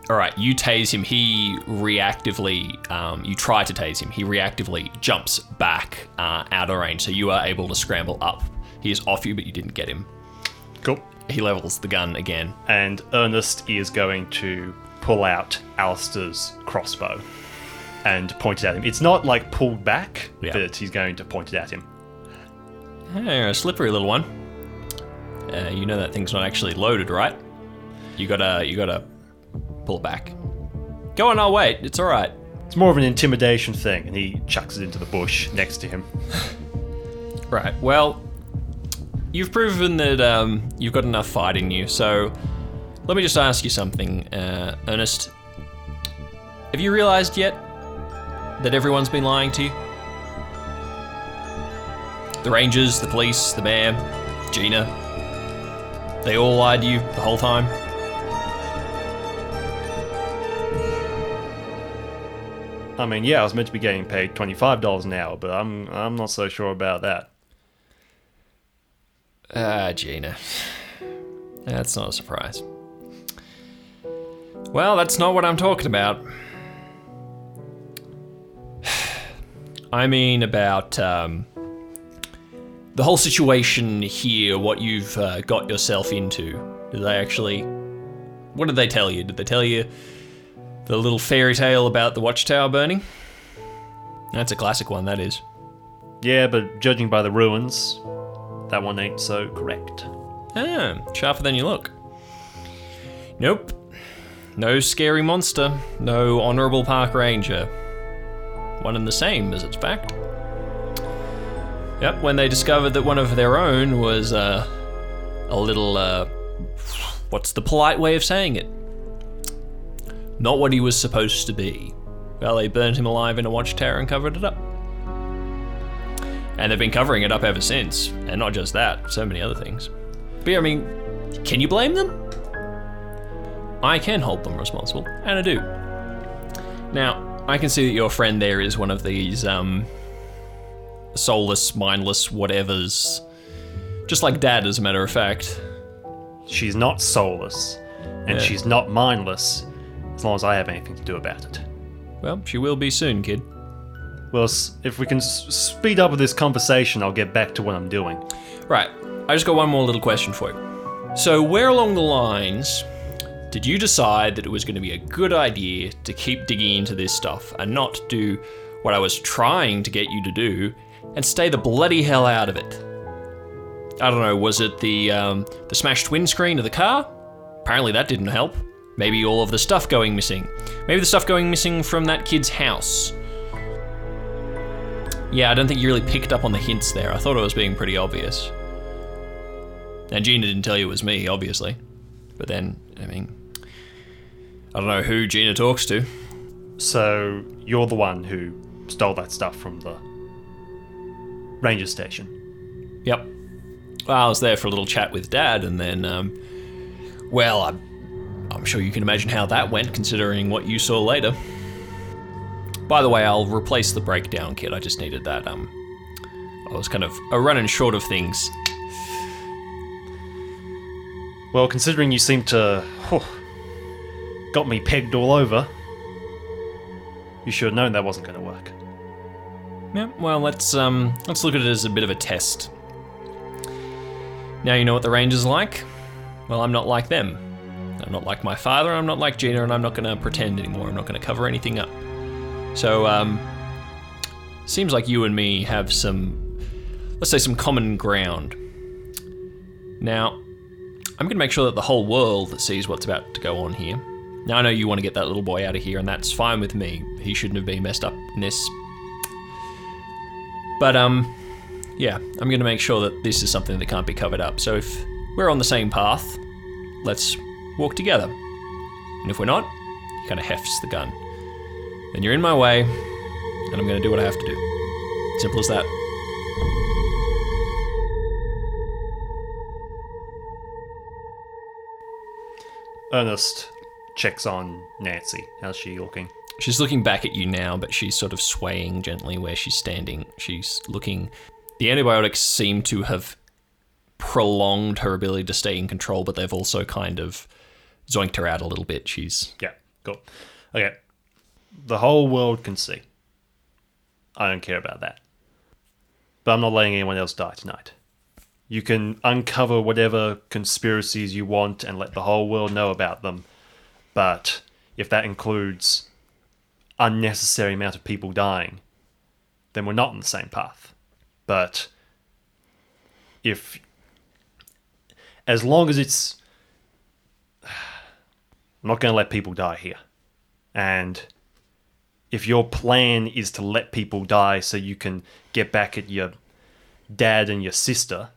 All right, you tase him. He reactively, um, you try to tase him. He reactively jumps back uh, out of range, so you are able to scramble up. He is off you, but you didn't get him. Cool. He levels the gun again. And Ernest is going to pull out Allister's crossbow and point it at him. It's not like pulled back, Yeah. but he's going to point it at him. Hey, a slippery little one. Uh, you know that thing's not actually loaded, right? You gotta, you gotta pull it back. Go on, I'll wait. It's all right. It's more of an intimidation thing, and he chucks it into the bush next to him. Right. Well, you've proven that um, you've got enough fight in you. So, let me just ask you something, uh, Ernest. Have you realised yet that everyone's been lying to you? The Rangers, the police, the mayor, Gina. They all lied to you the whole time. I mean, yeah, I was meant to be getting paid twenty-five dollars an hour, but I'm I'm not so sure about that. Ah, Gina. That's not a surprise. Well, that's not what I'm talking about. I mean about um, the whole situation here, what you've uh, got yourself into. Did they actually. What did they tell you? Did they tell you the little fairy tale about the watchtower burning? That's a classic one, that is. Yeah, but judging by the ruins, that one ain't so correct. Ah, sharper than you look. Nope. No scary monster. No honourable park ranger. One and the same, as it's fact. Yep, when they discovered that one of their own was uh, a little, uh, what's the polite way of saying it? Not what he was supposed to be. Well, they burned him alive in a watchtower and covered it up. And they've been covering it up ever since. And not just that, so many other things. But I mean, can you blame them? I can hold them responsible, and I do. Now, I can see that your friend there is one of these, um, soulless, mindless whatevers. Just like Dad, as a matter of fact. She's not soulless, and Yeah. she's not mindless, as long as I have anything to do about it. Well, she will be soon, kid. Well, if we can speed up with this conversation, I'll get back to what I'm doing. Right, I just got one more little question for you. So, where along the lines did you decide that it was going to be a good idea to keep digging into this stuff and not do what I was trying to get you to do and stay the bloody hell out of it? I don't know, was it the um, the smashed windscreen of the car? Apparently that didn't help. Maybe all of the stuff going missing. Maybe the stuff going missing from that kid's house. Yeah, I don't think you really picked up on the hints there. I thought it was being pretty obvious. And Gina didn't tell you it was me, obviously. But then, I mean, I don't know who Gina talks to. So, you're the one who stole that stuff from the ranger station. Yep. Well, I was there for a little chat with Dad, and then, um, well, I'm, I'm sure you can imagine how that went, considering what you saw later. By the way, I'll replace the breakdown kit. I just needed that. Um, I was kind of uh, running short of things. Well, considering you seem to. whew, got me pegged all over, you should have known that wasn't going to work. Yeah, well, let's um, let's look at it as a bit of a test. Now you know what the Rangers like. Well, I'm not like them. I'm not like my father. I'm not like Gina, and I'm not going to pretend anymore. I'm not going to cover anything up. So, um, seems like you and me have some, let's say, some common ground. Now, I'm going to make sure that the whole world sees what's about to go on here. Now I know you want to get that little boy out of here, and that's fine with me. He shouldn't have been messed up in this. But um, yeah, I'm going to make sure that this is something that can't be covered up. So if we're on the same path, let's walk together. And if we're not, he kind of hefts the gun. Then you're in my way, and I'm going to do what I have to do. Simple as that. Ernest checks on Nancy. How's she looking? She's looking back at you now, but she's sort of swaying gently where she's standing. She's looking. The antibiotics seem to have prolonged her ability to stay in control, but they've also kind of zoinked her out a little bit. She's. Yeah, cool. Okay. The whole world can see. I don't care about that. But I'm not letting anyone else die tonight. You can uncover whatever conspiracies you want and let the whole world know about them. But if that includes unnecessary amount of people dying, then we're not on the same path. But if as long as it's I'm not going to let people die here. And if your plan is to let people die so you can get back at your dad and your sister,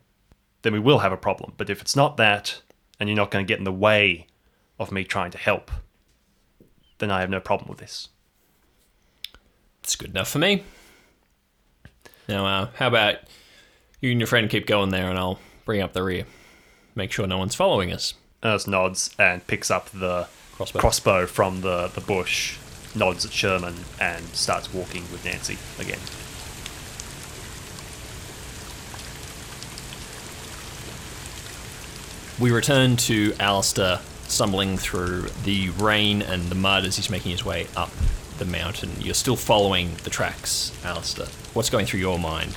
then we will have a problem. But if it's not that, and you're not going to get in the way of me trying to help, then I have no problem with this. It's good enough for me. Now, uh, how about you and your friend keep going there, and I'll bring up the rear. Make sure no one's following us. Ernest nods and picks up the Crossbow. crossbow from the, the bush, nods at Sherman, and starts walking with Nancy again. We return to Allister stumbling through the rain and the mud as he's making his way up the mountain. You're still following the tracks, Allister. What's going through your mind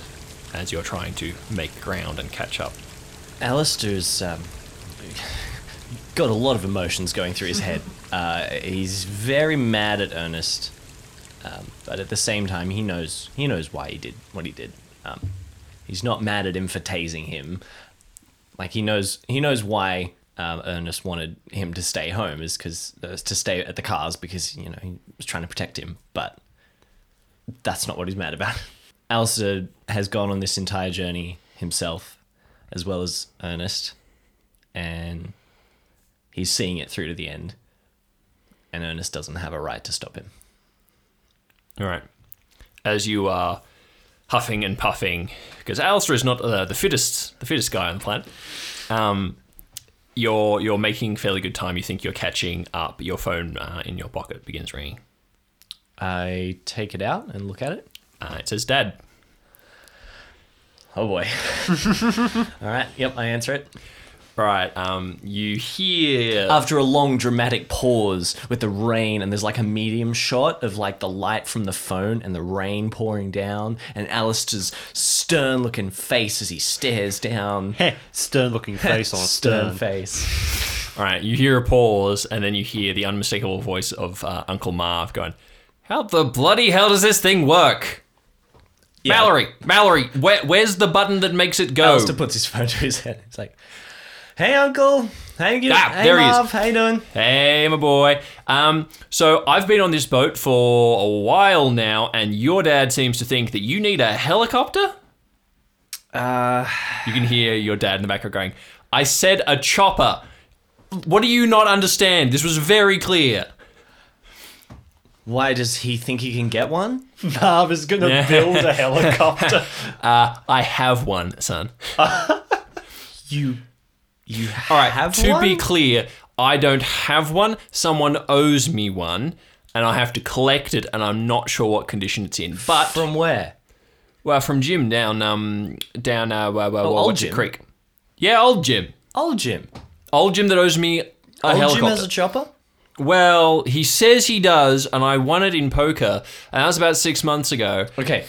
as you're trying to make ground and catch up? Allister's um, got a lot of emotions going through his head. Uh, he's very mad at Ernest, um, but at the same time, he knows he knows why he did what he did. Um, he's not mad at him for tasing him. Like he knows he knows why um, Ernest wanted him to stay home is because uh, to stay at the cars because you know he was trying to protect him. But that's not what he's mad about. Allister has gone on this entire journey himself, as well as Ernest, and he's seeing it through to the end. And Ernest doesn't have a right to stop him. All right. As you are huffing and puffing, because Allister is not uh, the fittest, the fittest guy on the planet. Um, you're you're making fairly good time. You think you're catching up. Your phone uh, in your pocket begins ringing. I take it out and look at it. Uh, it says, "Dad." Oh boy. All right. Yep, I answer it. Right. Um, you hear After a long dramatic pause with the rain, and there's like a medium shot of like the light from the phone and the rain pouring down, and Allister's stern looking face as he stares down. Stern looking face on stern stern. face. All right, you hear a pause, and then you hear the unmistakable voice of uh, Uncle Marv going, "How the bloody hell does this thing work?" Mallory, Mallory, where, where's the button that makes it go? Allister puts his phone to his head. It's like, "Hey, Uncle. How you? Ah, hey, there he is. Marv. How you doing?" Hey, my boy. Um, so I've been on this boat for a while now, and your dad seems to think that you need a helicopter. Uh, You can hear your dad in the background going, "I said a chopper." What do you not understand? This was very clear. why does he think he can get one? Marv is going to build a helicopter. Uh, I have one, son. You, you All right. have to one? be clear, I don't have one. Someone owes me one, and I have to collect it, and I'm not sure what condition it's in. But from where? well, from Jim down um down uh, uh, uh, old Jim? Creek. Yeah, old Jim. Old Jim. Old Jim that owes me a Old helicopter. Jim has a chopper. well, he says he does, and I won it in poker, and that was about six months ago. Okay,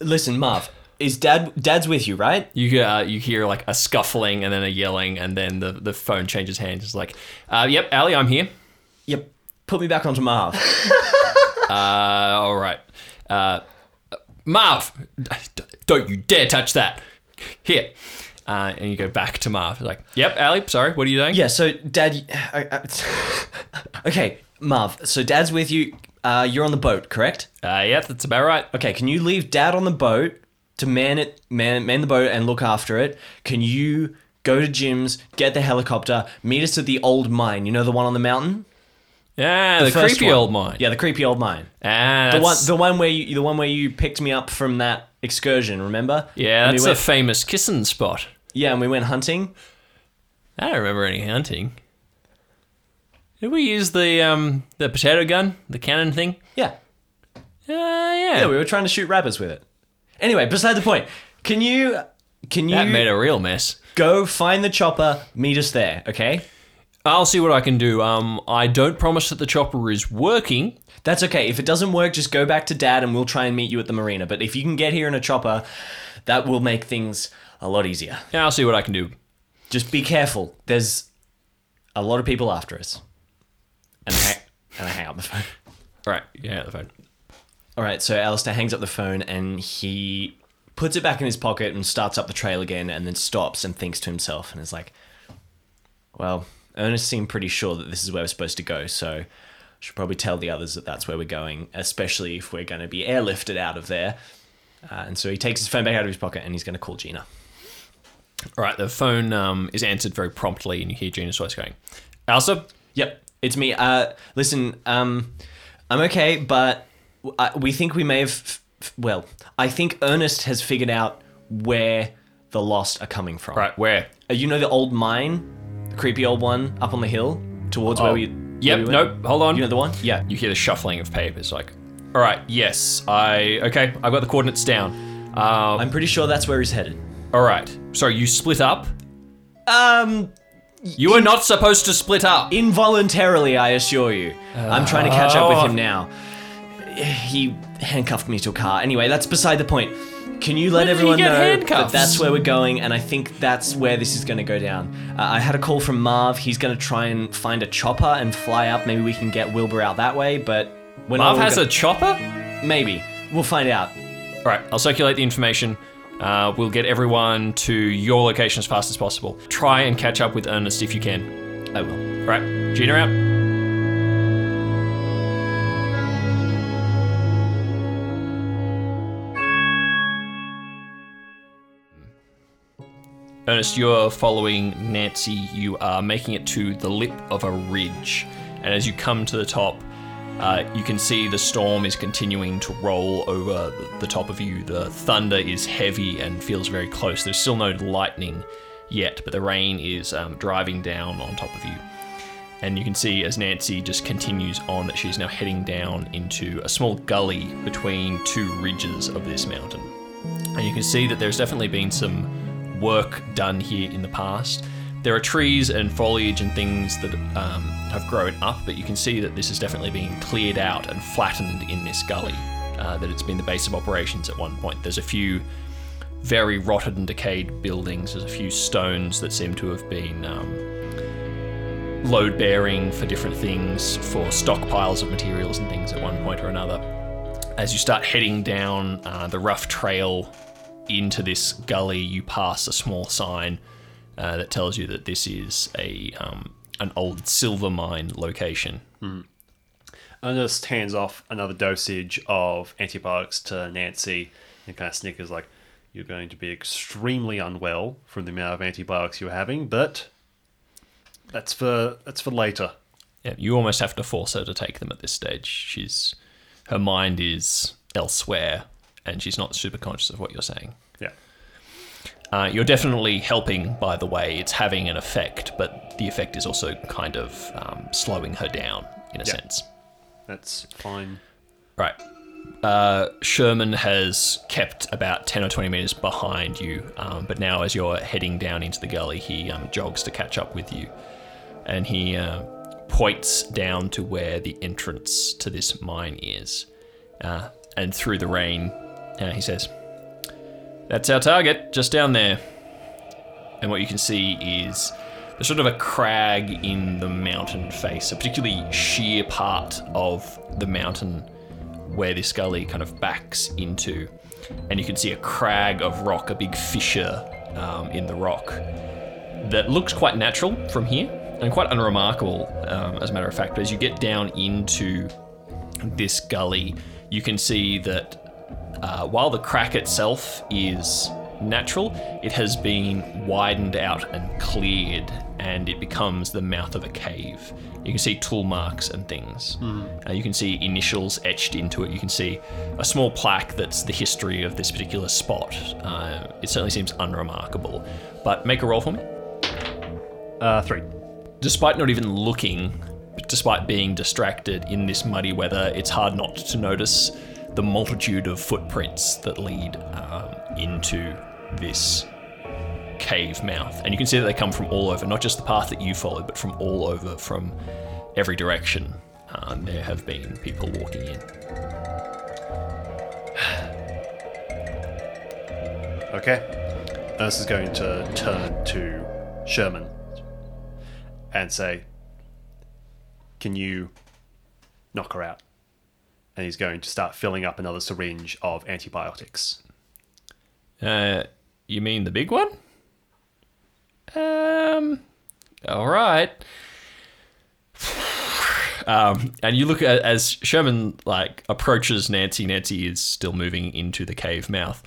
listen, Marv. Is dad? Dad's with you, right? You uh, you hear like a scuffling and then a yelling, and then the, the phone changes hands. It's like, uh, yep, Ali, I'm here. Yep. Put me back onto Marv. Uh, all right. Uh, Marv, don't you dare touch that. Here. Uh, and you go back to Marv. Like, yep, Ali, sorry, what are you doing? yeah. So, Dad. I, I, okay. Marv, so Dad's with you. Uh, you're on the boat, correct? Uh, yeah, that's about right. Okay, can you leave Dad on the boat to man it, man, man the boat and look after it? Can you go to Jim's, get the helicopter, meet us at the old mine? You know the one on the mountain? Yeah, the, first creepy one. old mine. Yeah, the creepy old mine. ah, The one, the one where you, the one where you picked me up from that excursion. Remember? yeah, And we that's a famous kissing spot. yeah, and we went hunting. I don't remember any hunting. Did we use the um the potato gun, the cannon thing? Yeah, Uh, yeah. yeah, we were trying to shoot rabbits with it. Anyway, beside the point. Can you, can you that made a real mess. go find the chopper? Meet us there, okay? I'll see what I can do. Um, I don't promise that the chopper is working. That's okay. If it doesn't work, just go back to dad and we'll try and meet you at the marina. But if you can get here in a chopper, that will make things a lot easier. Yeah, I'll see what I can do. Just be careful. There's a lot of people after us. And I, hang- and I hang up the phone. All right, yeah, the phone. All right, so Allister hangs up the phone and he puts it back in his pocket and starts up the trail again and then stops and thinks to himself and is like, well, Ernest seemed pretty sure that this is where we're supposed to go, so I should probably tell the others that that's where we're going, especially if we're going to be airlifted out of there. Uh, and so he takes his phone back out of his pocket and he's going to call Gina. All right, the phone um, is answered very promptly, and you hear Gina's voice going, Elsa, Yep, it's me. Uh, listen, um, I'm okay, but I, we think we may have. Well, I think Ernest has figured out where the lost are coming from. right, where? Uh, you know the old mine, the creepy old one up on the hill towards where Oh, we. Yep, we went? nope, hold on. You know the one? Yeah. You hear the shuffling of papers, like, all right, yes, I, okay, I've got the coordinates down. Um, I'm pretty sure that's where he's headed. all right, so you split up? Um, You were not supposed to split up. involuntarily, I assure you. I'm trying to catch up with Oh. him now. He handcuffed me to a car. Anyway, that's beside the point. Can you let When did he everyone get know that handcuffs? that's where we're going, and I think that's where this is going to go down. Uh, I had a call from Marv. He's going to try and find a chopper and fly up. Maybe we can get Wilbur out that way, but we're Marv has a chopper? maybe. We'll find out. All right, I'll circulate the information. Uh, we'll get everyone to your location as fast as possible. Try and catch up with Ernest if you can. I will. All right, Gina out. Ernest, you're following Nancy. You are making it to the lip of a ridge. And as you come to the top, uh, you can see the storm is continuing to roll over the top of you. The thunder is heavy and feels very close. There's still no lightning yet, but the rain is um, driving down on top of you. And you can see as Nancy just continues on that she's now heading down into a small gully between two ridges of this mountain. And you can see that there's definitely been some work done here in the past. There are trees and foliage and things that um, have grown up, but you can see that this has definitely been cleared out and flattened in this gully. Uh, that it's been the base of operations at one point. There's a few very rotted and decayed buildings. There's a few stones that seem to have been um, load bearing for different things, for stockpiles of materials and things at one point or another. As you start heading down uh, the rough trail into this gully, you pass a small sign uh, that tells you that this is a um, an old silver mine location. Ernest hands off another dosage of antibiotics to Nancy and kind of snickers like, You're going to be extremely unwell from the amount of antibiotics you're having, but that's for that's for later. Yeah, you almost have to force her to take them at this stage. She's her mind is elsewhere, and she's not super conscious of what you're saying. Yeah. Uh, you're definitely helping, by the way. It's having an effect, but the effect is also kind of um, slowing her down in a Yeah. sense. That's fine. Right. Uh, Sherman has kept about 10 or 20 meters behind you, um, but now as you're heading down into the gully, he um, jogs to catch up with you. And he uh, points down to where the entrance to this mine is. Uh, and through the rain, uh, he says, That's our target, just down there. And what you can see is there's sort of a crag in the mountain face, a particularly sheer part of the mountain where this gully kind of backs into. And you can see a crag of rock, a big fissure um, in the rock that looks quite natural from here. and quite unremarkable, um, as a matter of fact. But as you get down into this gully, you can see that uh, while the crack itself is natural, it has been widened out and cleared, and it becomes the mouth of a cave. You can see tool marks and things. Uh, you can see initials etched into it. You can see a small plaque that's the history of this particular spot. Uh, it certainly seems unremarkable. But make a roll for me Uh, three. despite not even looking, despite being distracted in this muddy weather, it's hard not to notice the multitude of footprints that lead um, into this cave mouth. And you can see that they come from all over, not just the path that you followed, but from all over, from every direction. Um, there have been people walking in. Okay. Ernest is going to turn to Sherman and say, Can you knock her out? And he's going to start filling up another syringe of antibiotics. Uh, you mean the big one? Um, all right. Um, and you look at as Sherman like approaches Nancy. Nancy is still moving into the cave mouth.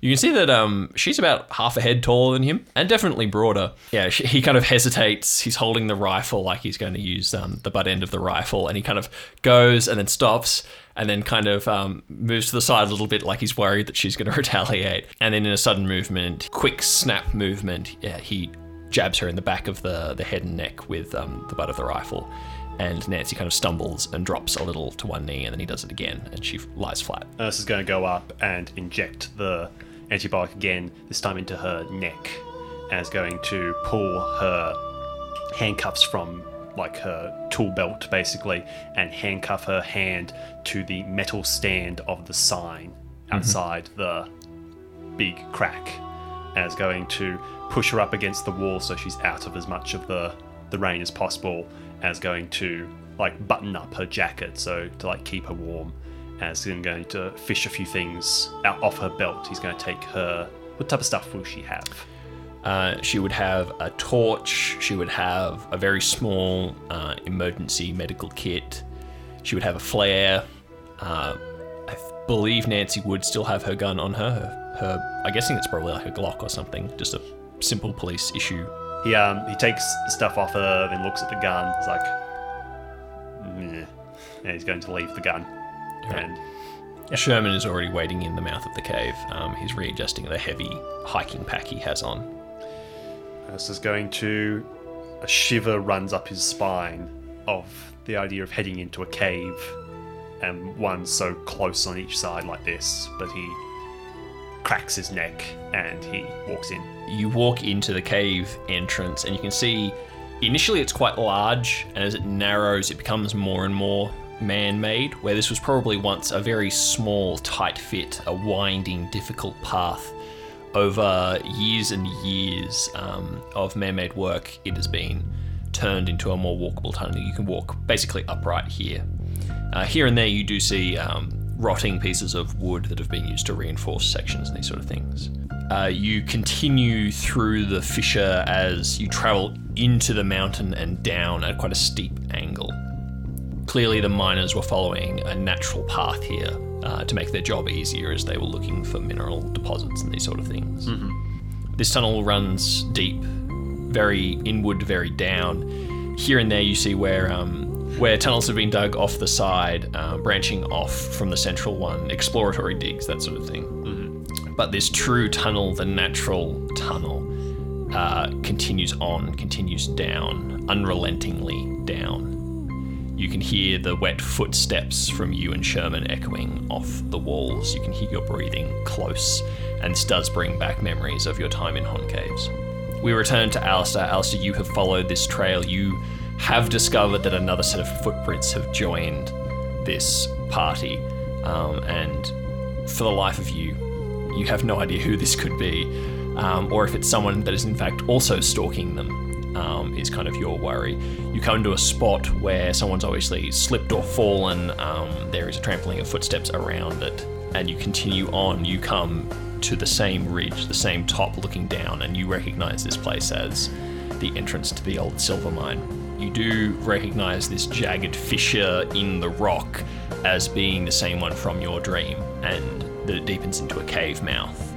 You can see that um, she's about half a head taller than him, and definitely broader. Yeah, she, he kind of hesitates. He's holding the rifle like he's going to use um, the butt end of the rifle, and he kind of goes and then stops, and then kind of um, moves to the side a little bit, like he's worried that she's going to retaliate. And then in a sudden movement, quick snap movement, yeah, he jabs her in the back of the the head and neck with um, the butt of the rifle. And Nancy kind of stumbles and drops a little to one knee, and then he does it again, and she lies flat. Ernest is going to go up and inject the antibiotic again, this time into her neck, and is going to pull her handcuffs from like her tool belt basically and handcuff her hand to the metal stand of the sign mm-hmm. outside the big crack and is going to push her up against the wall so she's out of as much of the, the rain as possible and is going to like button up her jacket so to like keep her warm and is going to fish a few things out off her belt. He's going to take her what type of stuff will she have Uh, she would have a torch. She would have a very small uh, emergency medical kit. She would have a flare. Uh, I believe Nancy would still have her gun on her. Her, her I'm guessing it's probably like a Glock or something. Just a simple police issue. he um he takes the stuff off her then looks at the gun he's like Meh. and he's going to leave the gun and Sherman is already waiting in the mouth of the cave. Um, he's readjusting the heavy hiking pack he has on. This is going to. A shiver runs up his spine of the idea of heading into a cave and one so close on each side like this, but he cracks his neck and he walks in. you walk into the cave entrance and you can see initially it's quite large and as it narrows it becomes more and more man-made where this was probably once a very small tight fit a winding difficult path over years and years um, of man-made work it has been turned into a more walkable tunnel you can walk basically upright here uh, here and there, you do see um, rotting pieces of wood that have been used to reinforce sections and these sort of things. Uh, you continue through the fissure as you travel into the mountain and down at quite a steep angle. Clearly, the miners were following a natural path here uh, to make their job easier as they were looking for mineral deposits and these sort of things. This tunnel runs deep, very inward, very down. Here and there, you see where um, where tunnels have been dug off the side, uh, branching off from the central one, exploratory digs, that sort of thing. But this true tunnel, the natural tunnel, uh, continues on, continues down, unrelentingly down. You can hear the wet footsteps from you and Sherman echoing off the walls. You can hear your breathing close, and this does bring back memories of your time in Hon Caves. We return to Allister. Allister, you have followed this trail. You have discovered that another set of footprints have joined this party, um, and for the life of you, you have no idea who this could be, um, or if it's someone that is in fact also stalking them. Um, is kind of your worry. You come to a spot where someone's obviously slipped or fallen. Um, there is a trampling of footsteps around it, and you continue on. You come to the same ridge, the same top looking down, and you recognize this place as the entrance to the old silver mine. You do recognize this jagged fissure in the rock as being the same one from your dream, and that it deepens into a cave mouth.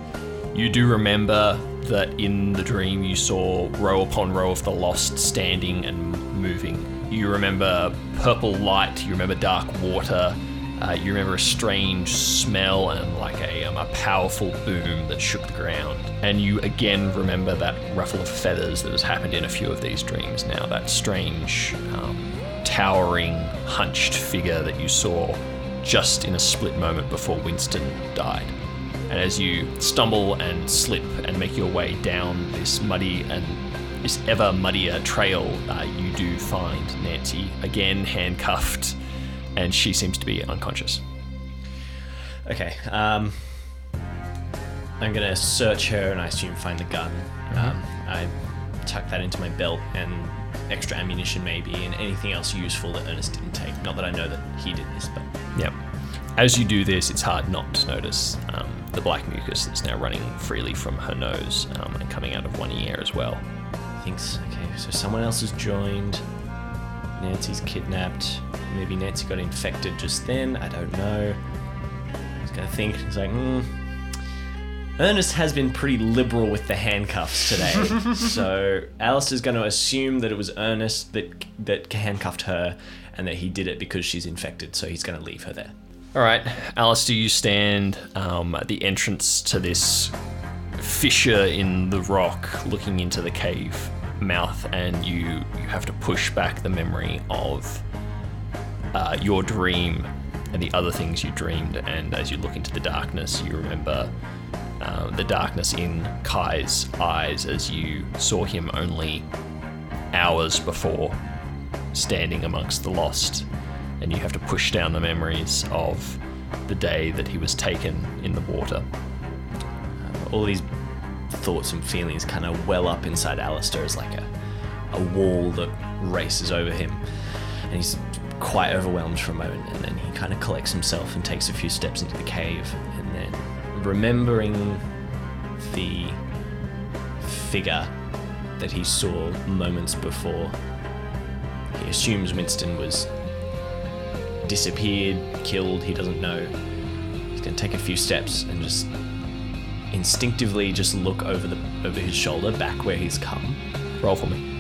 You do remember that in the dream you saw row upon row of the lost standing and moving. You remember purple light, you remember dark water, uh, you remember a strange smell and like a, um, a powerful boom that shook the ground. And you again remember that ruffle of feathers that has happened in a few of these dreams now, that strange, um, towering, hunched figure that you saw just in a split moment before Winston died. And as you stumble and slip and make your way down this muddy and this ever muddier trail, uh, you do find Nancy again handcuffed, and she seems to be unconscious. Okay. Um, I'm gonna search her and I assume find the gun. Um, I tuck that into my belt and extra ammunition maybe, and anything else useful that Ernest didn't take. Not that I know that he did this, but Yep. As you do this, it's hard not to notice um, the black mucus that's now running freely from her nose um, and coming out of one ear as well. He thinks okay. So someone else has joined. Nancy's kidnapped. Maybe Nancy got infected just then. I don't know. He's gonna think. He's like, hmm. Ernest has been pretty liberal with the handcuffs today, so Alice is going to assume that it was Ernest that that handcuffed her, and that he did it because she's infected. So he's going to leave her there. All right, Alice, do you stand um, at the entrance to this fissure in the rock looking into the cave mouth, and you, you have to push back the memory of uh, your dream and the other things you dreamed. And as you look into the darkness, you remember uh, the darkness in Kai's eyes as you saw him only hours before standing amongst the lost, and you have to push down the memories of the day that he was taken in the water. Uh, all these thoughts and feelings kind of well up inside Allister as like a, a wall that races over him, and he's quite overwhelmed for a moment, and then he kind of collects himself and takes a few steps into the cave, and then remembering the figure that he saw moments before, he assumes Winston was disappeared, killed, he doesn't know. He's gonna take a few steps and just instinctively just look over the over his shoulder back where he's come. Roll for me.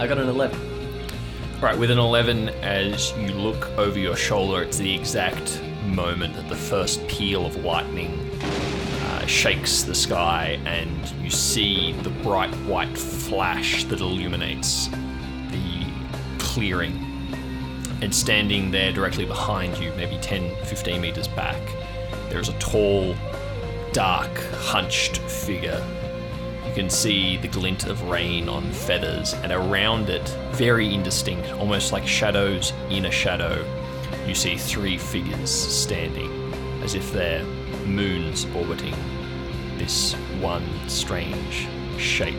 I got an 11. Right, with an 11, as you look over your shoulder, it's the exact moment that the first peal of lightning uh, shakes the sky, and you see the bright white flash that illuminates the clearing. And standing there directly behind you, maybe 10, 15 meters back, there's a tall, dark, hunched figure you can see the glint of rain on feathers, and around it, very indistinct, almost like shadows in a shadow, you see three figures standing, as if they're moons orbiting this one strange shape.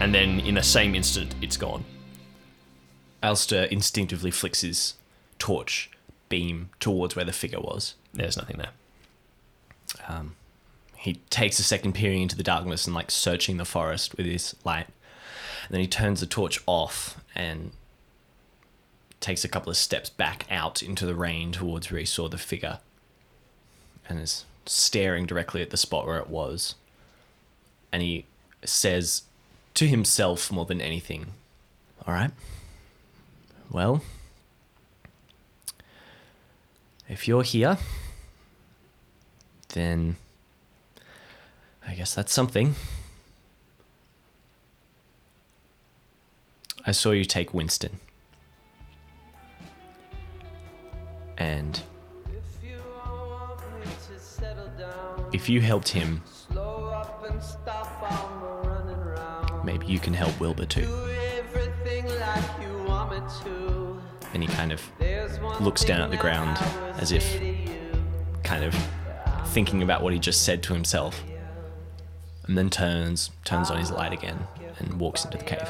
And then, in the same instant, it's gone. Allister instinctively flicks his torch beam towards where the figure was. There's nothing there. Um, he takes a second peering into the darkness and like searching the forest with his light. And then he turns the torch off and takes a couple of steps back out into the rain towards where he saw the figure and is staring directly at the spot where it was. And he says to himself more than anything, All right, well, if you're here, then I guess that's something. I saw you take Winston. And if you helped him, maybe you can help Wilbur too. And he kind of looks down at the ground as if kind of thinking about what he just said to himself and then turns turns on his light again and walks into the cave